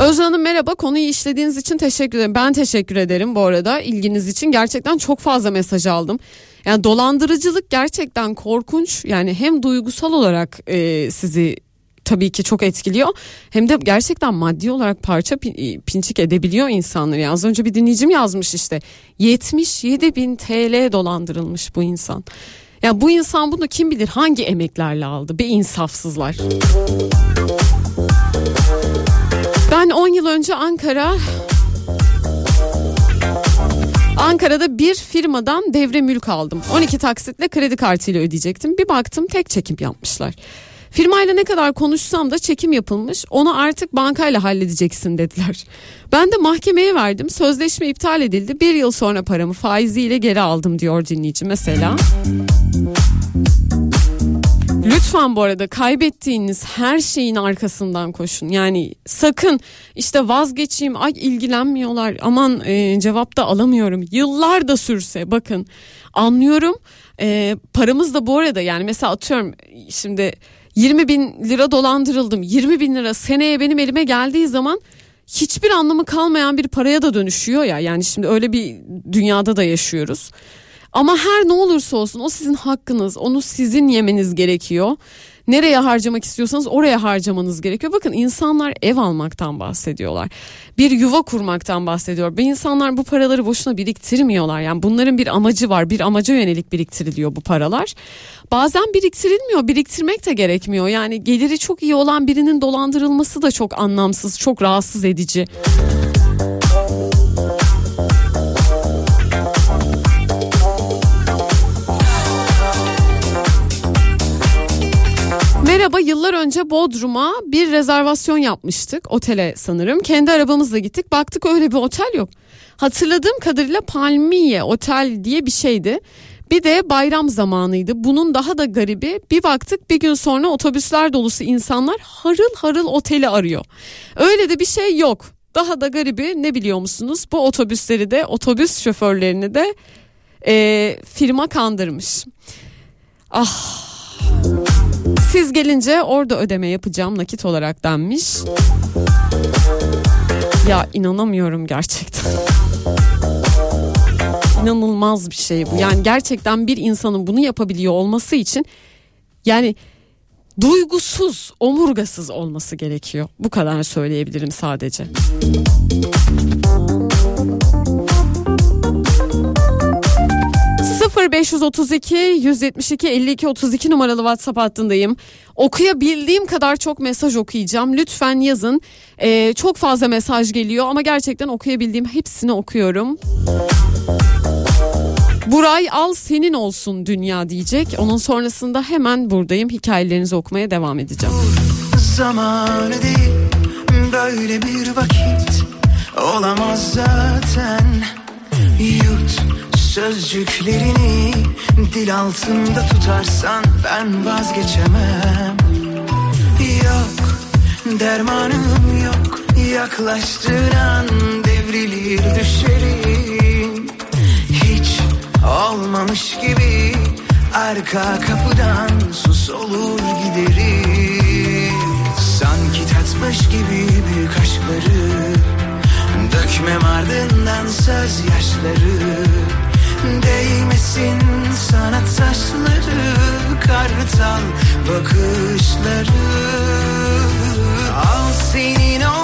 Özcan Hanım merhaba konuyu işlediğiniz için teşekkür ederim. Ben teşekkür ederim bu arada ilginiz için gerçekten çok fazla mesaj aldım. Yani dolandırıcılık gerçekten korkunç yani hem duygusal olarak e, sizi tabii ki çok etkiliyor hem de gerçekten maddi olarak parça pinçik edebiliyor insanları. Yani az önce bir dinleyicim yazmış işte 77 bin TL dolandırılmış bu insan. Ya yani bu insan bunu kim bilir hangi emeklerle aldı be insafsızlar. Ben 10 yıl önce Ankara Ankara'da bir firmadan devre mülk aldım. 12 taksitle kredi kartıyla ödeyecektim. Bir baktım tek çekim yapmışlar. Firmayla ne kadar konuşsam da çekim yapılmış. Onu artık bankayla halledeceksin dediler. Ben de mahkemeye verdim. Sözleşme iptal edildi. Bir yıl sonra paramı faiziyle geri aldım diyor dinleyici mesela. Lütfen bu arada kaybettiğiniz her şeyin arkasından koşun. Yani sakın işte vazgeçeyim ay ilgilenmiyorlar aman e, cevap da alamıyorum. Yıllar da sürse bakın anlıyorum. E, paramız da bu arada yani mesela atıyorum şimdi 20 bin lira dolandırıldım. 20 bin lira seneye benim elime geldiği zaman hiçbir anlamı kalmayan bir paraya da dönüşüyor ya. Yani şimdi öyle bir dünyada da yaşıyoruz. Ama her ne olursa olsun o sizin hakkınız. Onu sizin yemeniz gerekiyor. Nereye harcamak istiyorsanız oraya harcamanız gerekiyor. Bakın insanlar ev almaktan bahsediyorlar. Bir yuva kurmaktan bahsediyor. Ve insanlar bu paraları boşuna biriktirmiyorlar. Yani bunların bir amacı var. Bir amaca yönelik biriktiriliyor bu paralar. Bazen biriktirilmiyor. Biriktirmek de gerekmiyor. Yani geliri çok iyi olan birinin dolandırılması da çok anlamsız, çok rahatsız edici. Yıllar önce Bodrum'a bir rezervasyon yapmıştık otele sanırım. Kendi arabamızla gittik baktık öyle bir otel yok. Hatırladığım kadarıyla Palmiye Otel diye bir şeydi. Bir de bayram zamanıydı. Bunun daha da garibi bir baktık bir gün sonra otobüsler dolusu insanlar harıl harıl oteli arıyor. Öyle de bir şey yok. Daha da garibi ne biliyor musunuz? Bu otobüsleri de otobüs şoförlerini de e, firma kandırmış. Ah siz gelince orada ödeme yapacağım nakit olarak denmiş. Ya inanamıyorum gerçekten. İnanılmaz bir şey bu. Yani gerçekten bir insanın bunu yapabiliyor olması için yani duygusuz, omurgasız olması gerekiyor. Bu kadar söyleyebilirim sadece. 0532 172 52 32 numaralı WhatsApp hattındayım. Okuyabildiğim kadar çok mesaj okuyacağım. Lütfen yazın. Ee, çok fazla mesaj geliyor ama gerçekten okuyabildiğim hepsini okuyorum. Buray al senin olsun dünya diyecek. Onun sonrasında hemen buradayım. Hikayelerinizi okumaya devam edeceğim. Zamanı değil böyle bir vakit olamaz zaten sözcüklerini dil altında tutarsan ben vazgeçemem. Yok dermanım yok yaklaştığın an devrilir düşerim Hiç olmamış gibi arka kapıdan sus olur giderim. Sanki tatmış gibi büyük aşkları Dökmem ardından söz yaşları Değmesin sana taşları Kartal bakışları. Al senin olsun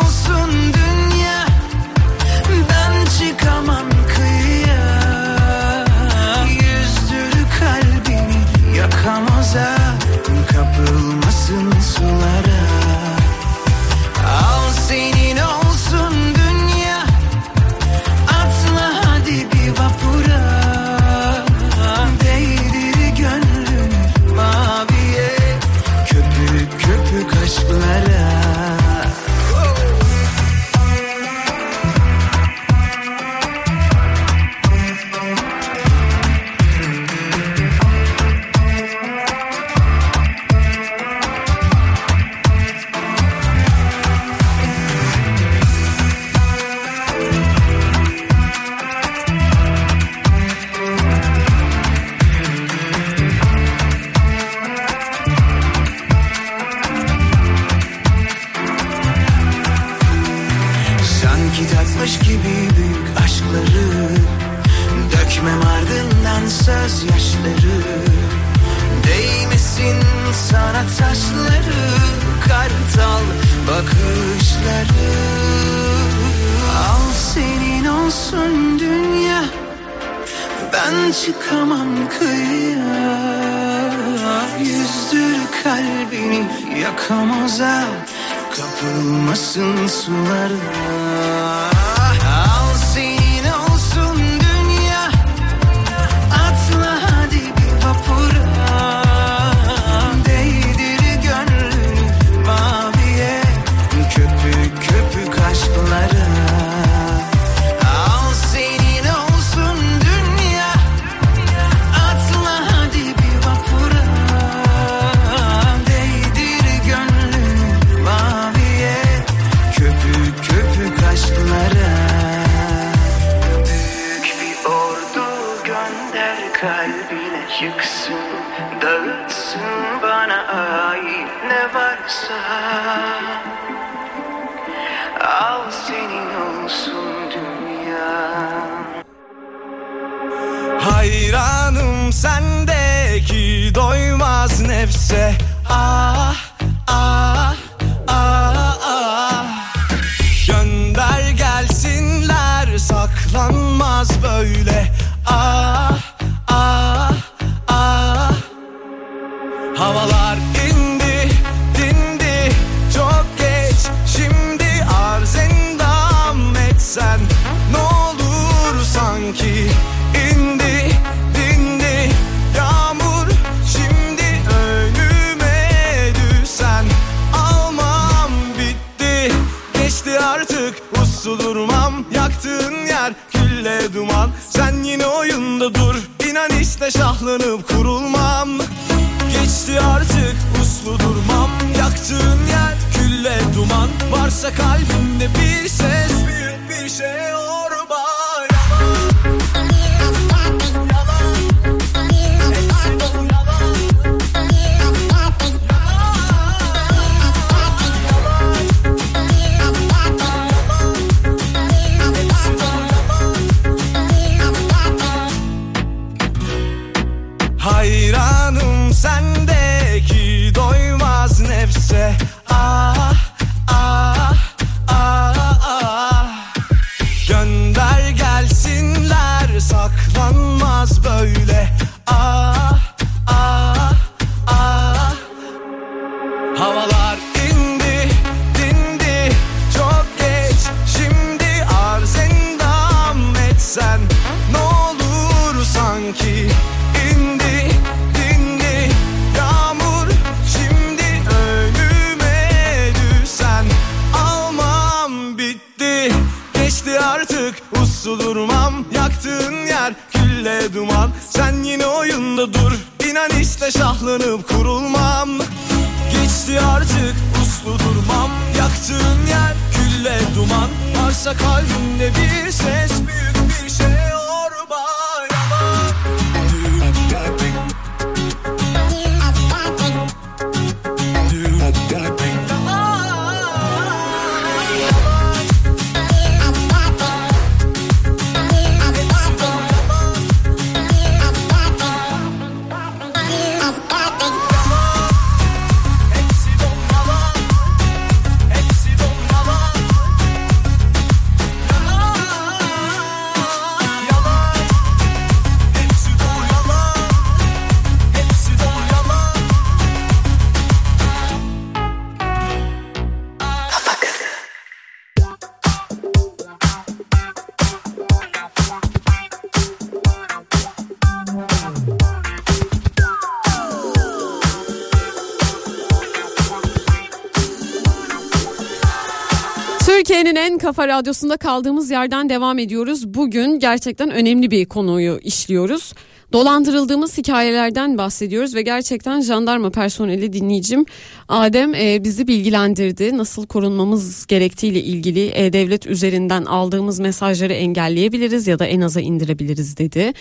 kafa radyosunda kaldığımız yerden devam ediyoruz. Bugün gerçekten önemli bir konuyu işliyoruz. Dolandırıldığımız hikayelerden bahsediyoruz ve gerçekten jandarma personeli dinleyicim Adem e, bizi bilgilendirdi. Nasıl korunmamız gerektiğiyle ilgili e-devlet üzerinden aldığımız mesajları engelleyebiliriz ya da en aza indirebiliriz dedi.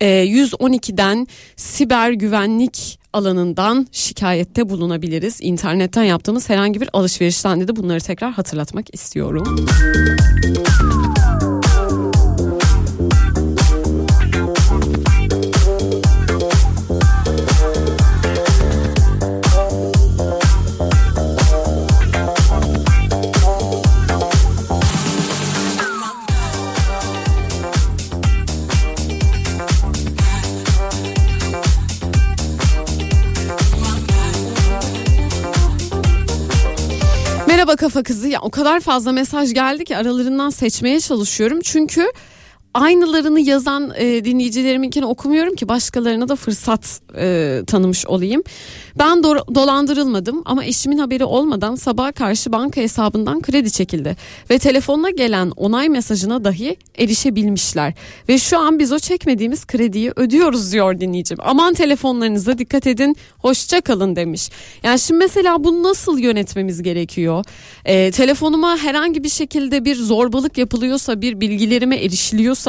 E, 112'den siber güvenlik alanından şikayette bulunabiliriz. İnternetten yaptığımız herhangi bir alışverişten de bunları tekrar hatırlatmak istiyorum. Kafa kızı. Ya o kadar fazla mesaj geldi ki aralarından seçmeye çalışıyorum. Çünkü aynılarını yazan e, dinleyicileriminkini okumuyorum ki başkalarına da fırsat e, tanımış olayım. Ben do- dolandırılmadım ama eşimin haberi olmadan sabaha karşı banka hesabından kredi çekildi ve telefonuna gelen onay mesajına dahi erişebilmişler ve şu an biz o çekmediğimiz krediyi ödüyoruz diyor dinleyicim. Aman telefonlarınıza dikkat edin, hoşça kalın demiş. Yani şimdi mesela bunu nasıl yönetmemiz gerekiyor? E, telefonuma herhangi bir şekilde bir zorbalık yapılıyorsa, bir bilgilerime erişiliyorsa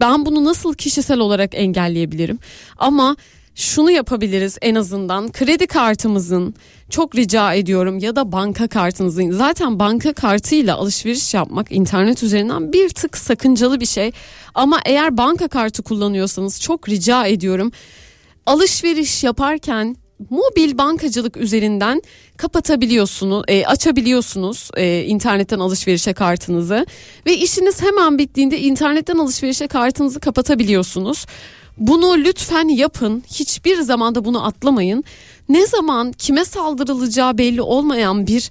ben bunu nasıl kişisel olarak engelleyebilirim? Ama şunu yapabiliriz en azından. Kredi kartımızın çok rica ediyorum ya da banka kartınızın zaten banka kartıyla alışveriş yapmak internet üzerinden bir tık sakıncalı bir şey. Ama eğer banka kartı kullanıyorsanız çok rica ediyorum. Alışveriş yaparken mobil bankacılık üzerinden kapatabiliyorsunuz, e, açabiliyorsunuz e, internetten alışverişe kartınızı ve işiniz hemen bittiğinde internetten alışverişe kartınızı kapatabiliyorsunuz. Bunu lütfen yapın. Hiçbir zamanda bunu atlamayın. Ne zaman kime saldırılacağı belli olmayan bir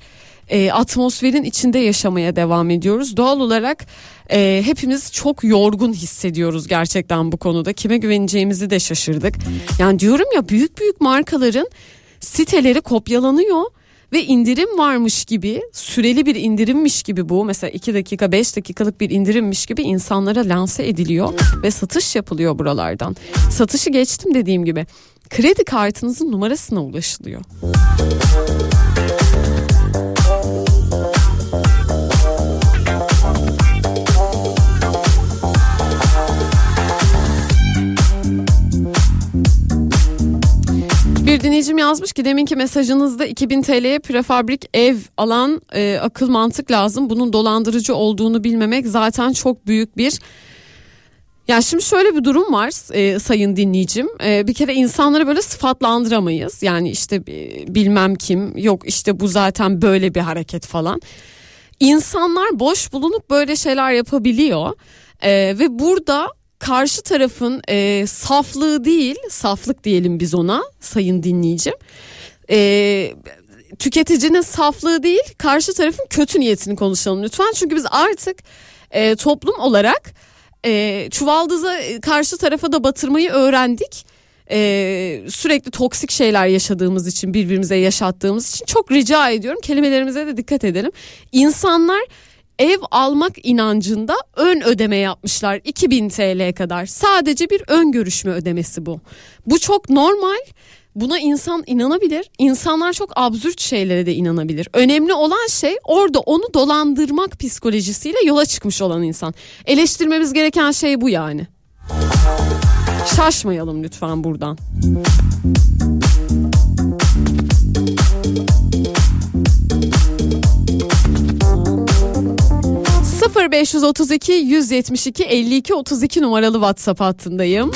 e, atmosferin içinde yaşamaya devam ediyoruz. Doğal olarak e, hepimiz çok yorgun hissediyoruz gerçekten bu konuda. Kime güveneceğimizi de şaşırdık. Yani diyorum ya büyük büyük markaların siteleri kopyalanıyor ve indirim varmış gibi süreli bir indirimmiş gibi bu mesela 2 dakika 5 dakikalık bir indirimmiş gibi insanlara lanse ediliyor ve satış yapılıyor buralardan. Satışı geçtim dediğim gibi kredi kartınızın numarasına ulaşılıyor. Bir dinleyicim yazmış ki deminki mesajınızda 2000 TL'ye prefabrik ev alan e, akıl mantık lazım. Bunun dolandırıcı olduğunu bilmemek zaten çok büyük bir ya şimdi şöyle bir durum var e, sayın dinleyicim. E, bir kere insanları böyle sıfatlandıramayız. Yani işte e, bilmem kim yok işte bu zaten böyle bir hareket falan. İnsanlar boş bulunup böyle şeyler yapabiliyor. E, ve burada karşı tarafın e, saflığı değil saflık diyelim biz ona sayın dinleyicim. E, tüketicinin saflığı değil karşı tarafın kötü niyetini konuşalım lütfen. Çünkü biz artık e, toplum olarak e, çuvaldıza e, karşı tarafa da batırmayı öğrendik. E, sürekli toksik şeyler yaşadığımız için birbirimize yaşattığımız için çok rica ediyorum kelimelerimize de dikkat edelim. İnsanlar ev almak inancında ön ödeme yapmışlar 2000 TL kadar. Sadece bir ön görüşme ödemesi bu. Bu çok normal. Buna insan inanabilir. İnsanlar çok absürt şeylere de inanabilir. Önemli olan şey orada onu dolandırmak psikolojisiyle yola çıkmış olan insan. Eleştirmemiz gereken şey bu yani. Şaşmayalım lütfen buradan. 0532 172 52 32 numaralı WhatsApp hattındayım.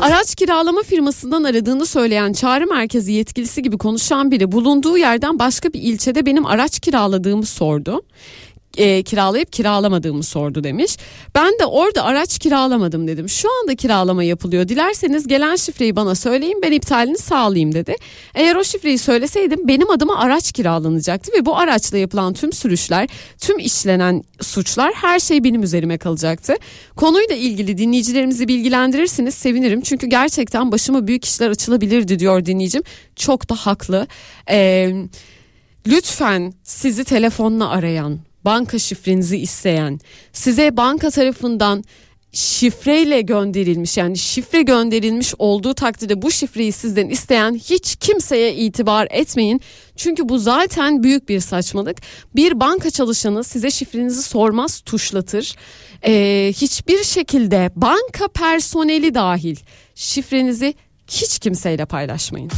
Araç kiralama firmasından aradığını söyleyen çağrı merkezi yetkilisi gibi konuşan biri bulunduğu yerden başka bir ilçede benim araç kiraladığımı sordu e, kiralayıp kiralamadığımı sordu demiş. Ben de orada araç kiralamadım dedim. Şu anda kiralama yapılıyor. Dilerseniz gelen şifreyi bana söyleyin ben iptalini sağlayayım dedi. Eğer o şifreyi söyleseydim benim adıma araç kiralanacaktı ve bu araçla yapılan tüm sürüşler, tüm işlenen suçlar her şey benim üzerime kalacaktı. Konuyla ilgili dinleyicilerimizi bilgilendirirsiniz sevinirim. Çünkü gerçekten başıma büyük işler açılabilirdi diyor dinleyicim. Çok da haklı. Ee, lütfen sizi telefonla arayan banka şifrenizi isteyen, size banka tarafından şifreyle gönderilmiş yani şifre gönderilmiş olduğu takdirde bu şifreyi sizden isteyen hiç kimseye itibar etmeyin. Çünkü bu zaten büyük bir saçmalık. Bir banka çalışanı size şifrenizi sormaz tuşlatır. Ee, hiçbir şekilde banka personeli dahil şifrenizi hiç kimseyle paylaşmayın.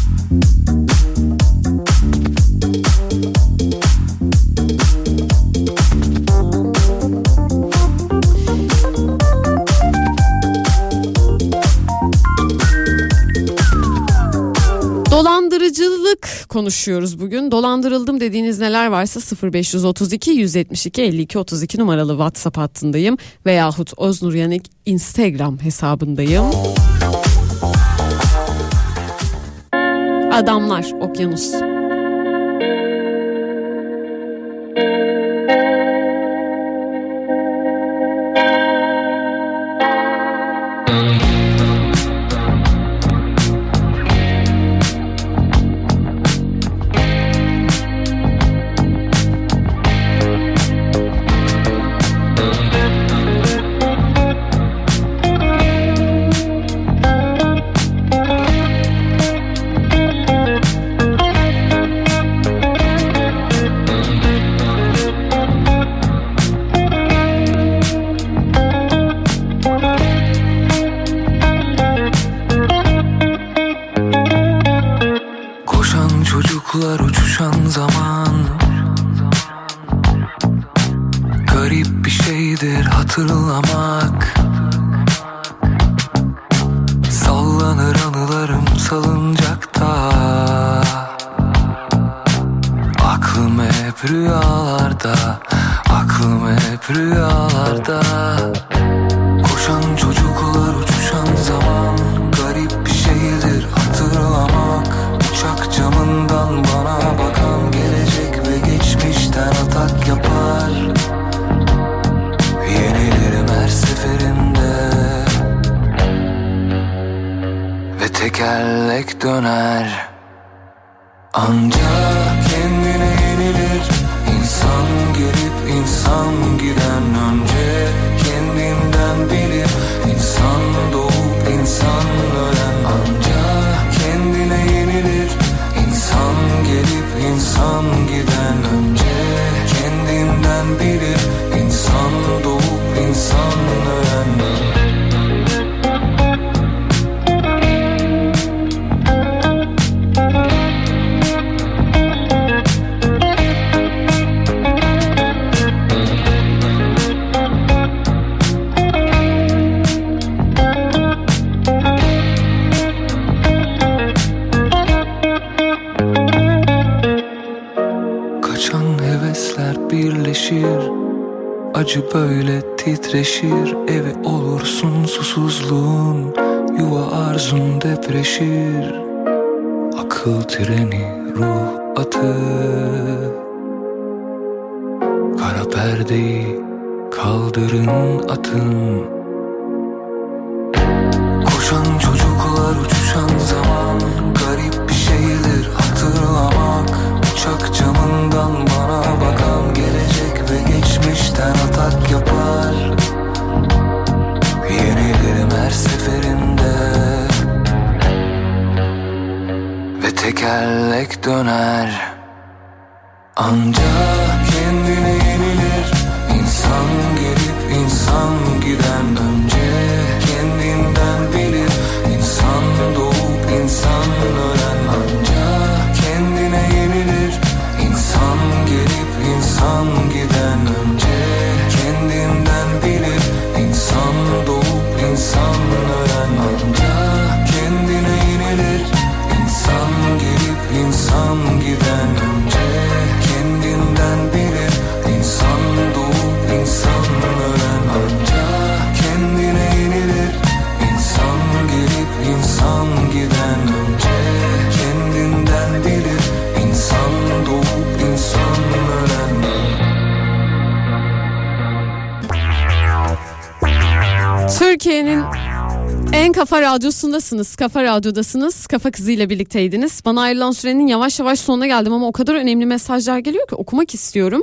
Dolandırıcılık konuşuyoruz bugün. Dolandırıldım dediğiniz neler varsa 0532 172 52 32 numaralı WhatsApp hattındayım veyahut Oznur Yanik Instagram hesabındayım. Adamlar Okyanus. Kafa radyosundasınız. Kafa radyodasınız. Kafa kızıyla birlikteydiniz. Bana ayrılan sürenin yavaş yavaş sonuna geldim ama o kadar önemli mesajlar geliyor ki okumak istiyorum.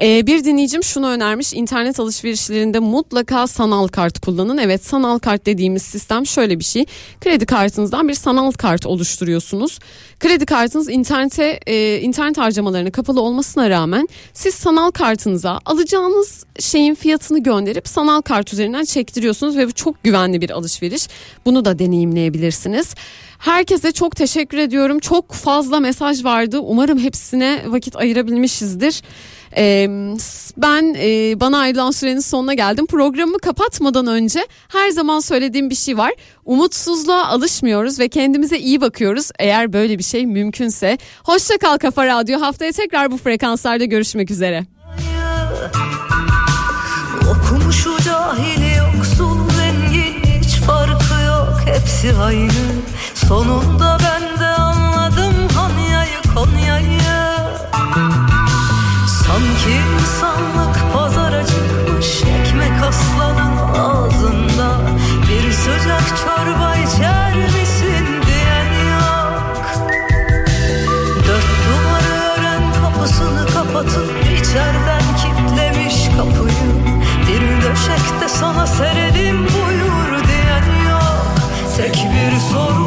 Ee, bir dinleyicim şunu önermiş. İnternet alışverişlerinde mutlaka sanal kart kullanın. Evet sanal kart dediğimiz sistem şöyle bir şey. Kredi kartınızdan bir sanal kart oluşturuyorsunuz. Kredi kartınız internete e, internet harcamalarına kapalı olmasına rağmen siz sanal kartınıza alacağınız şeyin fiyatını gönderip sanal kart üzerinden çektiriyorsunuz ve bu çok güvenli bir alışveriş. Bunu da deneyimleyebilirsiniz. Herkese çok teşekkür ediyorum. Çok fazla mesaj vardı. Umarım hepsine vakit ayırabilmişizdir. Ee, ben e, bana ayrılan sürenin sonuna geldim. Programımı kapatmadan önce her zaman söylediğim bir şey var. Umutsuzluğa alışmıyoruz ve kendimize iyi bakıyoruz. Eğer böyle bir şey mümkünse. Hoşça kal Kafa Radyo. Haftaya tekrar bu frekanslarda görüşmek üzere. Okumuşu cahili yoksul zengin hiç farkı yok hepsi aynı Sonunda Sanki insanlık pazara çıkmış ekmek aslanın ağzında. Bir sıcak çorba içer misin diyen yok. Dört duvarı ören kapısını kapatıp içeriden kilitlemiş kapıyı. Bir döşekte sana serelim buyur diyen yok. Tek bir soru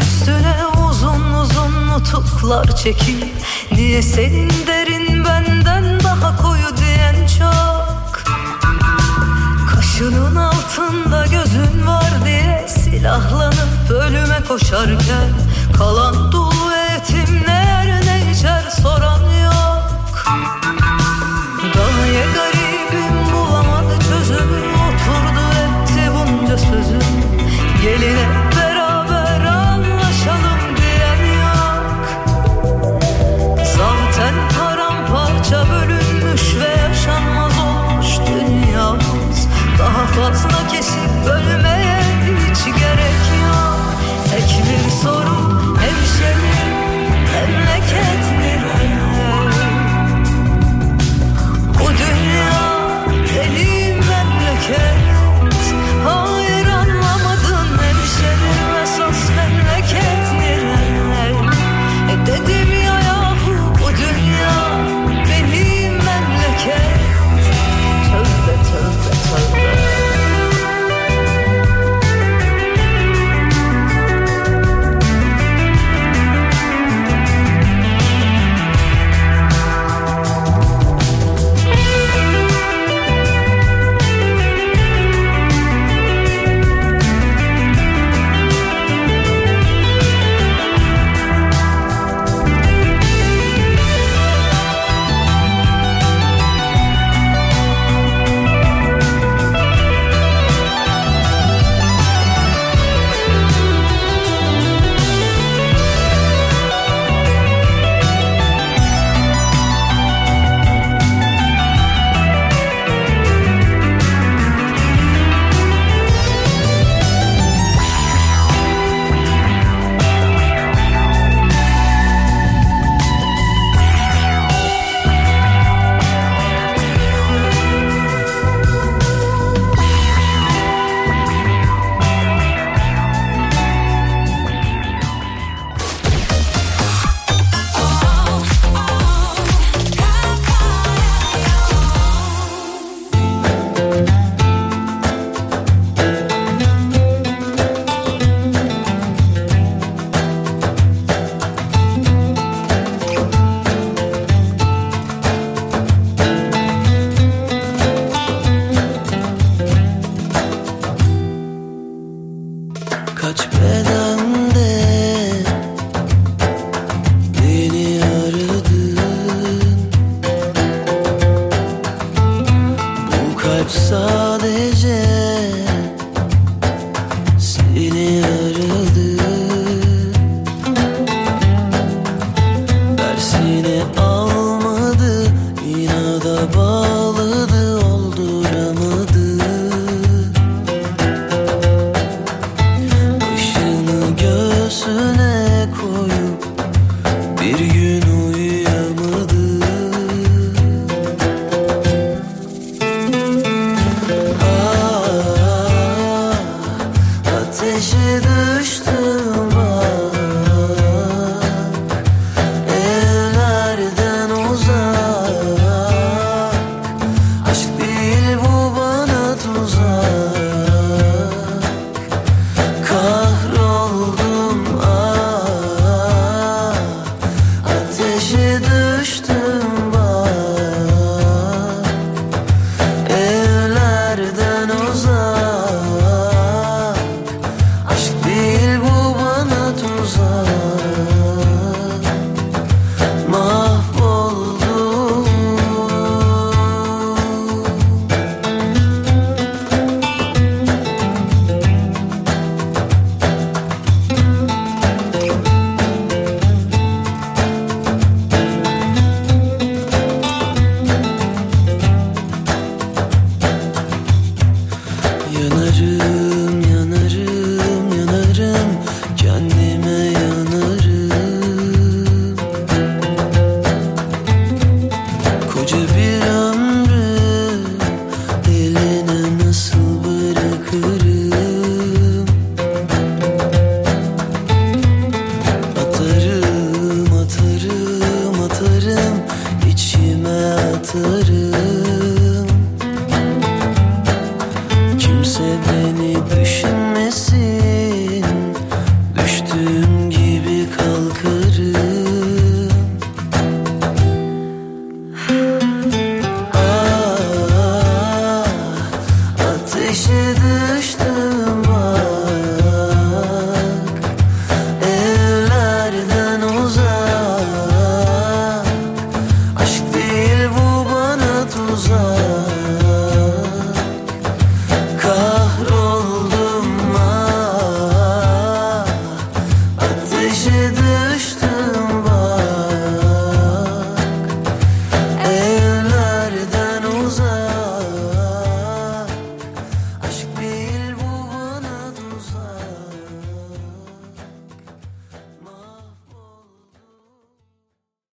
üstüne uzun uzun nutuklar çekil Niye senin derin benden daha koyu diyen çok? Kaşının altında gözün var diye silahlanıp ölüme koşarken Kalan dul ve yetim ne yer ne içer soran yok. Gaye garibim bulamadı çözümü Oturdu etti bunca sözüm Gelin